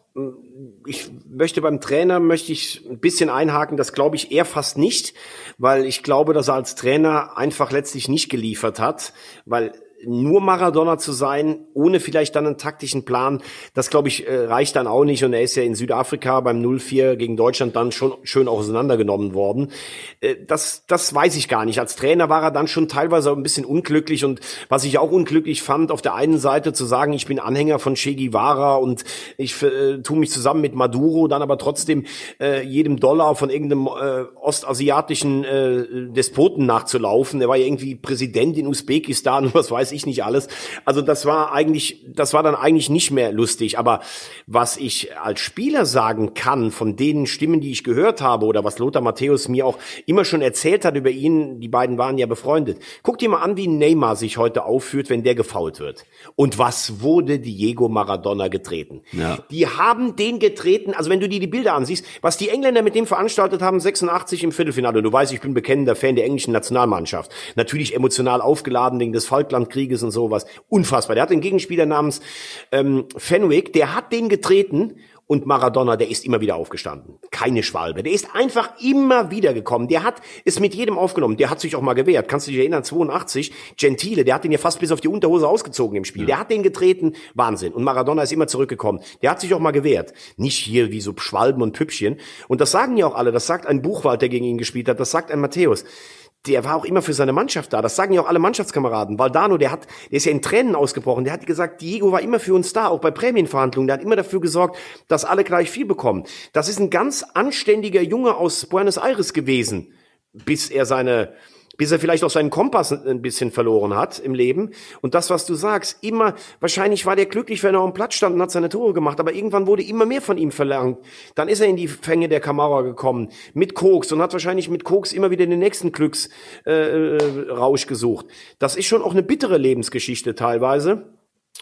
Ich möchte beim Trainer möchte ich ein bisschen einhaken. Das glaube ich eher fast nicht, weil ich glaube, dass er als Trainer einfach letztlich nicht geliefert hat, weil nur Maradona zu sein, ohne vielleicht dann einen taktischen Plan, das glaube ich äh, reicht dann auch nicht. Und er ist ja in Südafrika beim 0-4 gegen Deutschland dann schon schön auseinandergenommen worden. Äh, das, das weiß ich gar nicht. Als Trainer war er dann schon teilweise ein bisschen unglücklich. Und was ich auch unglücklich fand, auf der einen Seite zu sagen, ich bin Anhänger von Che Guevara und ich äh, tue mich zusammen mit Maduro, dann aber trotzdem äh, jedem Dollar von irgendeinem äh, ostasiatischen äh, Despoten nachzulaufen. Er war ja irgendwie Präsident in Usbekistan was weiß weiß ich nicht alles. Also das war eigentlich, das war dann eigentlich nicht mehr lustig. Aber was ich als Spieler sagen kann, von den Stimmen, die ich gehört habe oder was Lothar Matthäus mir auch immer schon erzählt hat über ihn, die beiden waren ja befreundet. Guck dir mal an, wie Neymar sich heute aufführt, wenn der gefault wird. Und was wurde Diego Maradona getreten? Ja. Die haben den getreten, also wenn du dir die Bilder ansiehst, was die Engländer mit dem veranstaltet haben, 86 im Viertelfinale. Du weißt, ich bin bekennender Fan der englischen Nationalmannschaft. Natürlich emotional aufgeladen wegen des Falklandkriegs Krieges und sowas. Unfassbar. Der hat einen Gegenspieler namens ähm, Fenwick, der hat den getreten und Maradona, der ist immer wieder aufgestanden. Keine Schwalbe. Der ist einfach immer wieder gekommen. Der hat es mit jedem aufgenommen. Der hat sich auch mal gewehrt. Kannst du dich erinnern? 82. Gentile, der hat den ja fast bis auf die Unterhose ausgezogen im Spiel. Ja. Der hat den getreten. Wahnsinn. Und Maradona ist immer zurückgekommen. Der hat sich auch mal gewehrt. Nicht hier wie so Schwalben und Püppchen. Und das sagen ja auch alle. Das sagt ein Buchwald, der gegen ihn gespielt hat. Das sagt ein Matthäus der war auch immer für seine Mannschaft da. Das sagen ja auch alle Mannschaftskameraden. Valdano, der hat, der ist ja in Tränen ausgebrochen. Der hat gesagt, Diego war immer für uns da, auch bei Prämienverhandlungen. Der hat immer dafür gesorgt, dass alle gleich viel bekommen. Das ist ein ganz anständiger Junge aus Buenos Aires gewesen, bis er seine bis er vielleicht auch seinen Kompass ein bisschen verloren hat im Leben. Und das, was du sagst, immer, wahrscheinlich war der glücklich, wenn er auf dem Platz stand und hat seine Tore gemacht, aber irgendwann wurde immer mehr von ihm verlangt. Dann ist er in die Fänge der Kamera gekommen, mit Koks und hat wahrscheinlich mit Koks immer wieder den nächsten Glücksrausch äh, äh gesucht. Das ist schon auch eine bittere Lebensgeschichte teilweise.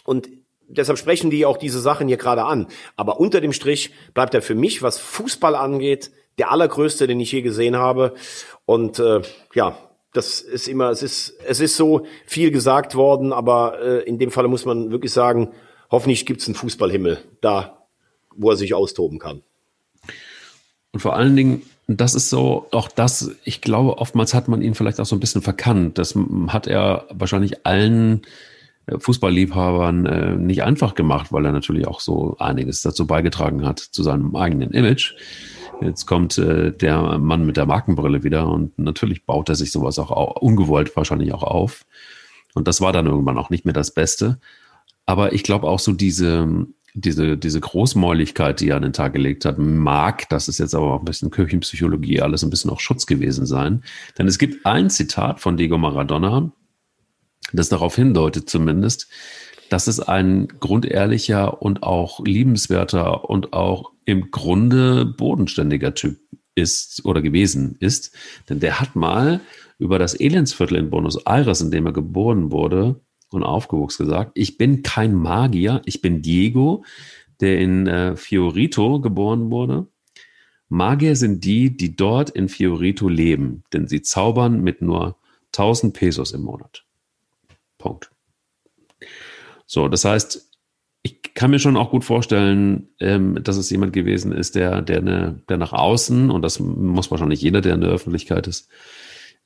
Und deshalb sprechen die auch diese Sachen hier gerade an. Aber unter dem Strich bleibt er für mich, was Fußball angeht, der allergrößte, den ich je gesehen habe. Und äh, ja, das ist immer, es ist, es ist so viel gesagt worden, aber äh, in dem Falle muss man wirklich sagen, hoffentlich gibt's einen Fußballhimmel da, wo er sich austoben kann. Und vor allen Dingen, das ist so, auch das, ich glaube, oftmals hat man ihn vielleicht auch so ein bisschen verkannt. Das hat er wahrscheinlich allen äh, Fußballliebhabern äh, nicht einfach gemacht, weil er natürlich auch so einiges dazu beigetragen hat, zu seinem eigenen Image. Jetzt kommt äh, der Mann mit der Markenbrille wieder und natürlich baut er sich sowas auch auf, ungewollt wahrscheinlich auch auf. Und das war dann irgendwann auch nicht mehr das Beste. Aber ich glaube auch so diese, diese, diese Großmäuligkeit, die er an den Tag gelegt hat, mag, das ist jetzt aber auch ein bisschen Kirchenpsychologie, alles ein bisschen auch Schutz gewesen sein. Denn es gibt ein Zitat von Diego Maradona, das darauf hindeutet zumindest, dass es ein grundehrlicher und auch liebenswerter und auch im Grunde bodenständiger Typ ist oder gewesen ist. Denn der hat mal über das Elendsviertel in Buenos Aires, in dem er geboren wurde und aufgewuchs gesagt, ich bin kein Magier, ich bin Diego, der in äh, Fiorito geboren wurde. Magier sind die, die dort in Fiorito leben, denn sie zaubern mit nur 1000 Pesos im Monat. Punkt. So, das heißt, kann mir schon auch gut vorstellen, ähm, dass es jemand gewesen ist, der, der, eine, der nach außen, und das muss wahrscheinlich jeder, der in der Öffentlichkeit ist,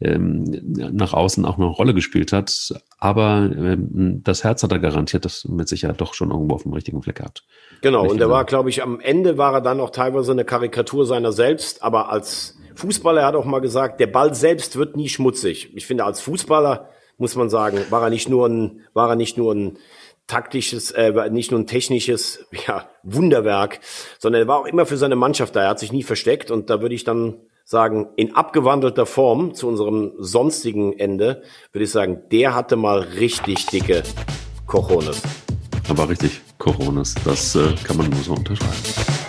ähm, nach außen auch eine Rolle gespielt hat. Aber ähm, das Herz hat er garantiert, das mit Sicherheit doch schon irgendwo auf dem richtigen Fleck gehabt. Genau, und er war, glaube ich, am Ende war er dann auch teilweise eine Karikatur seiner selbst, aber als Fußballer, er hat auch mal gesagt, der Ball selbst wird nie schmutzig. Ich finde, als Fußballer muss man sagen, war er nicht nur ein, war er nicht nur ein taktisches, äh, nicht nur ein technisches ja, Wunderwerk, sondern er war auch immer für seine Mannschaft da. Er hat sich nie versteckt und da würde ich dann sagen, in abgewandelter Form zu unserem sonstigen Ende, würde ich sagen, der hatte mal richtig dicke Cojones. Aber richtig Coronas, das äh, kann man nur so unterschreiben.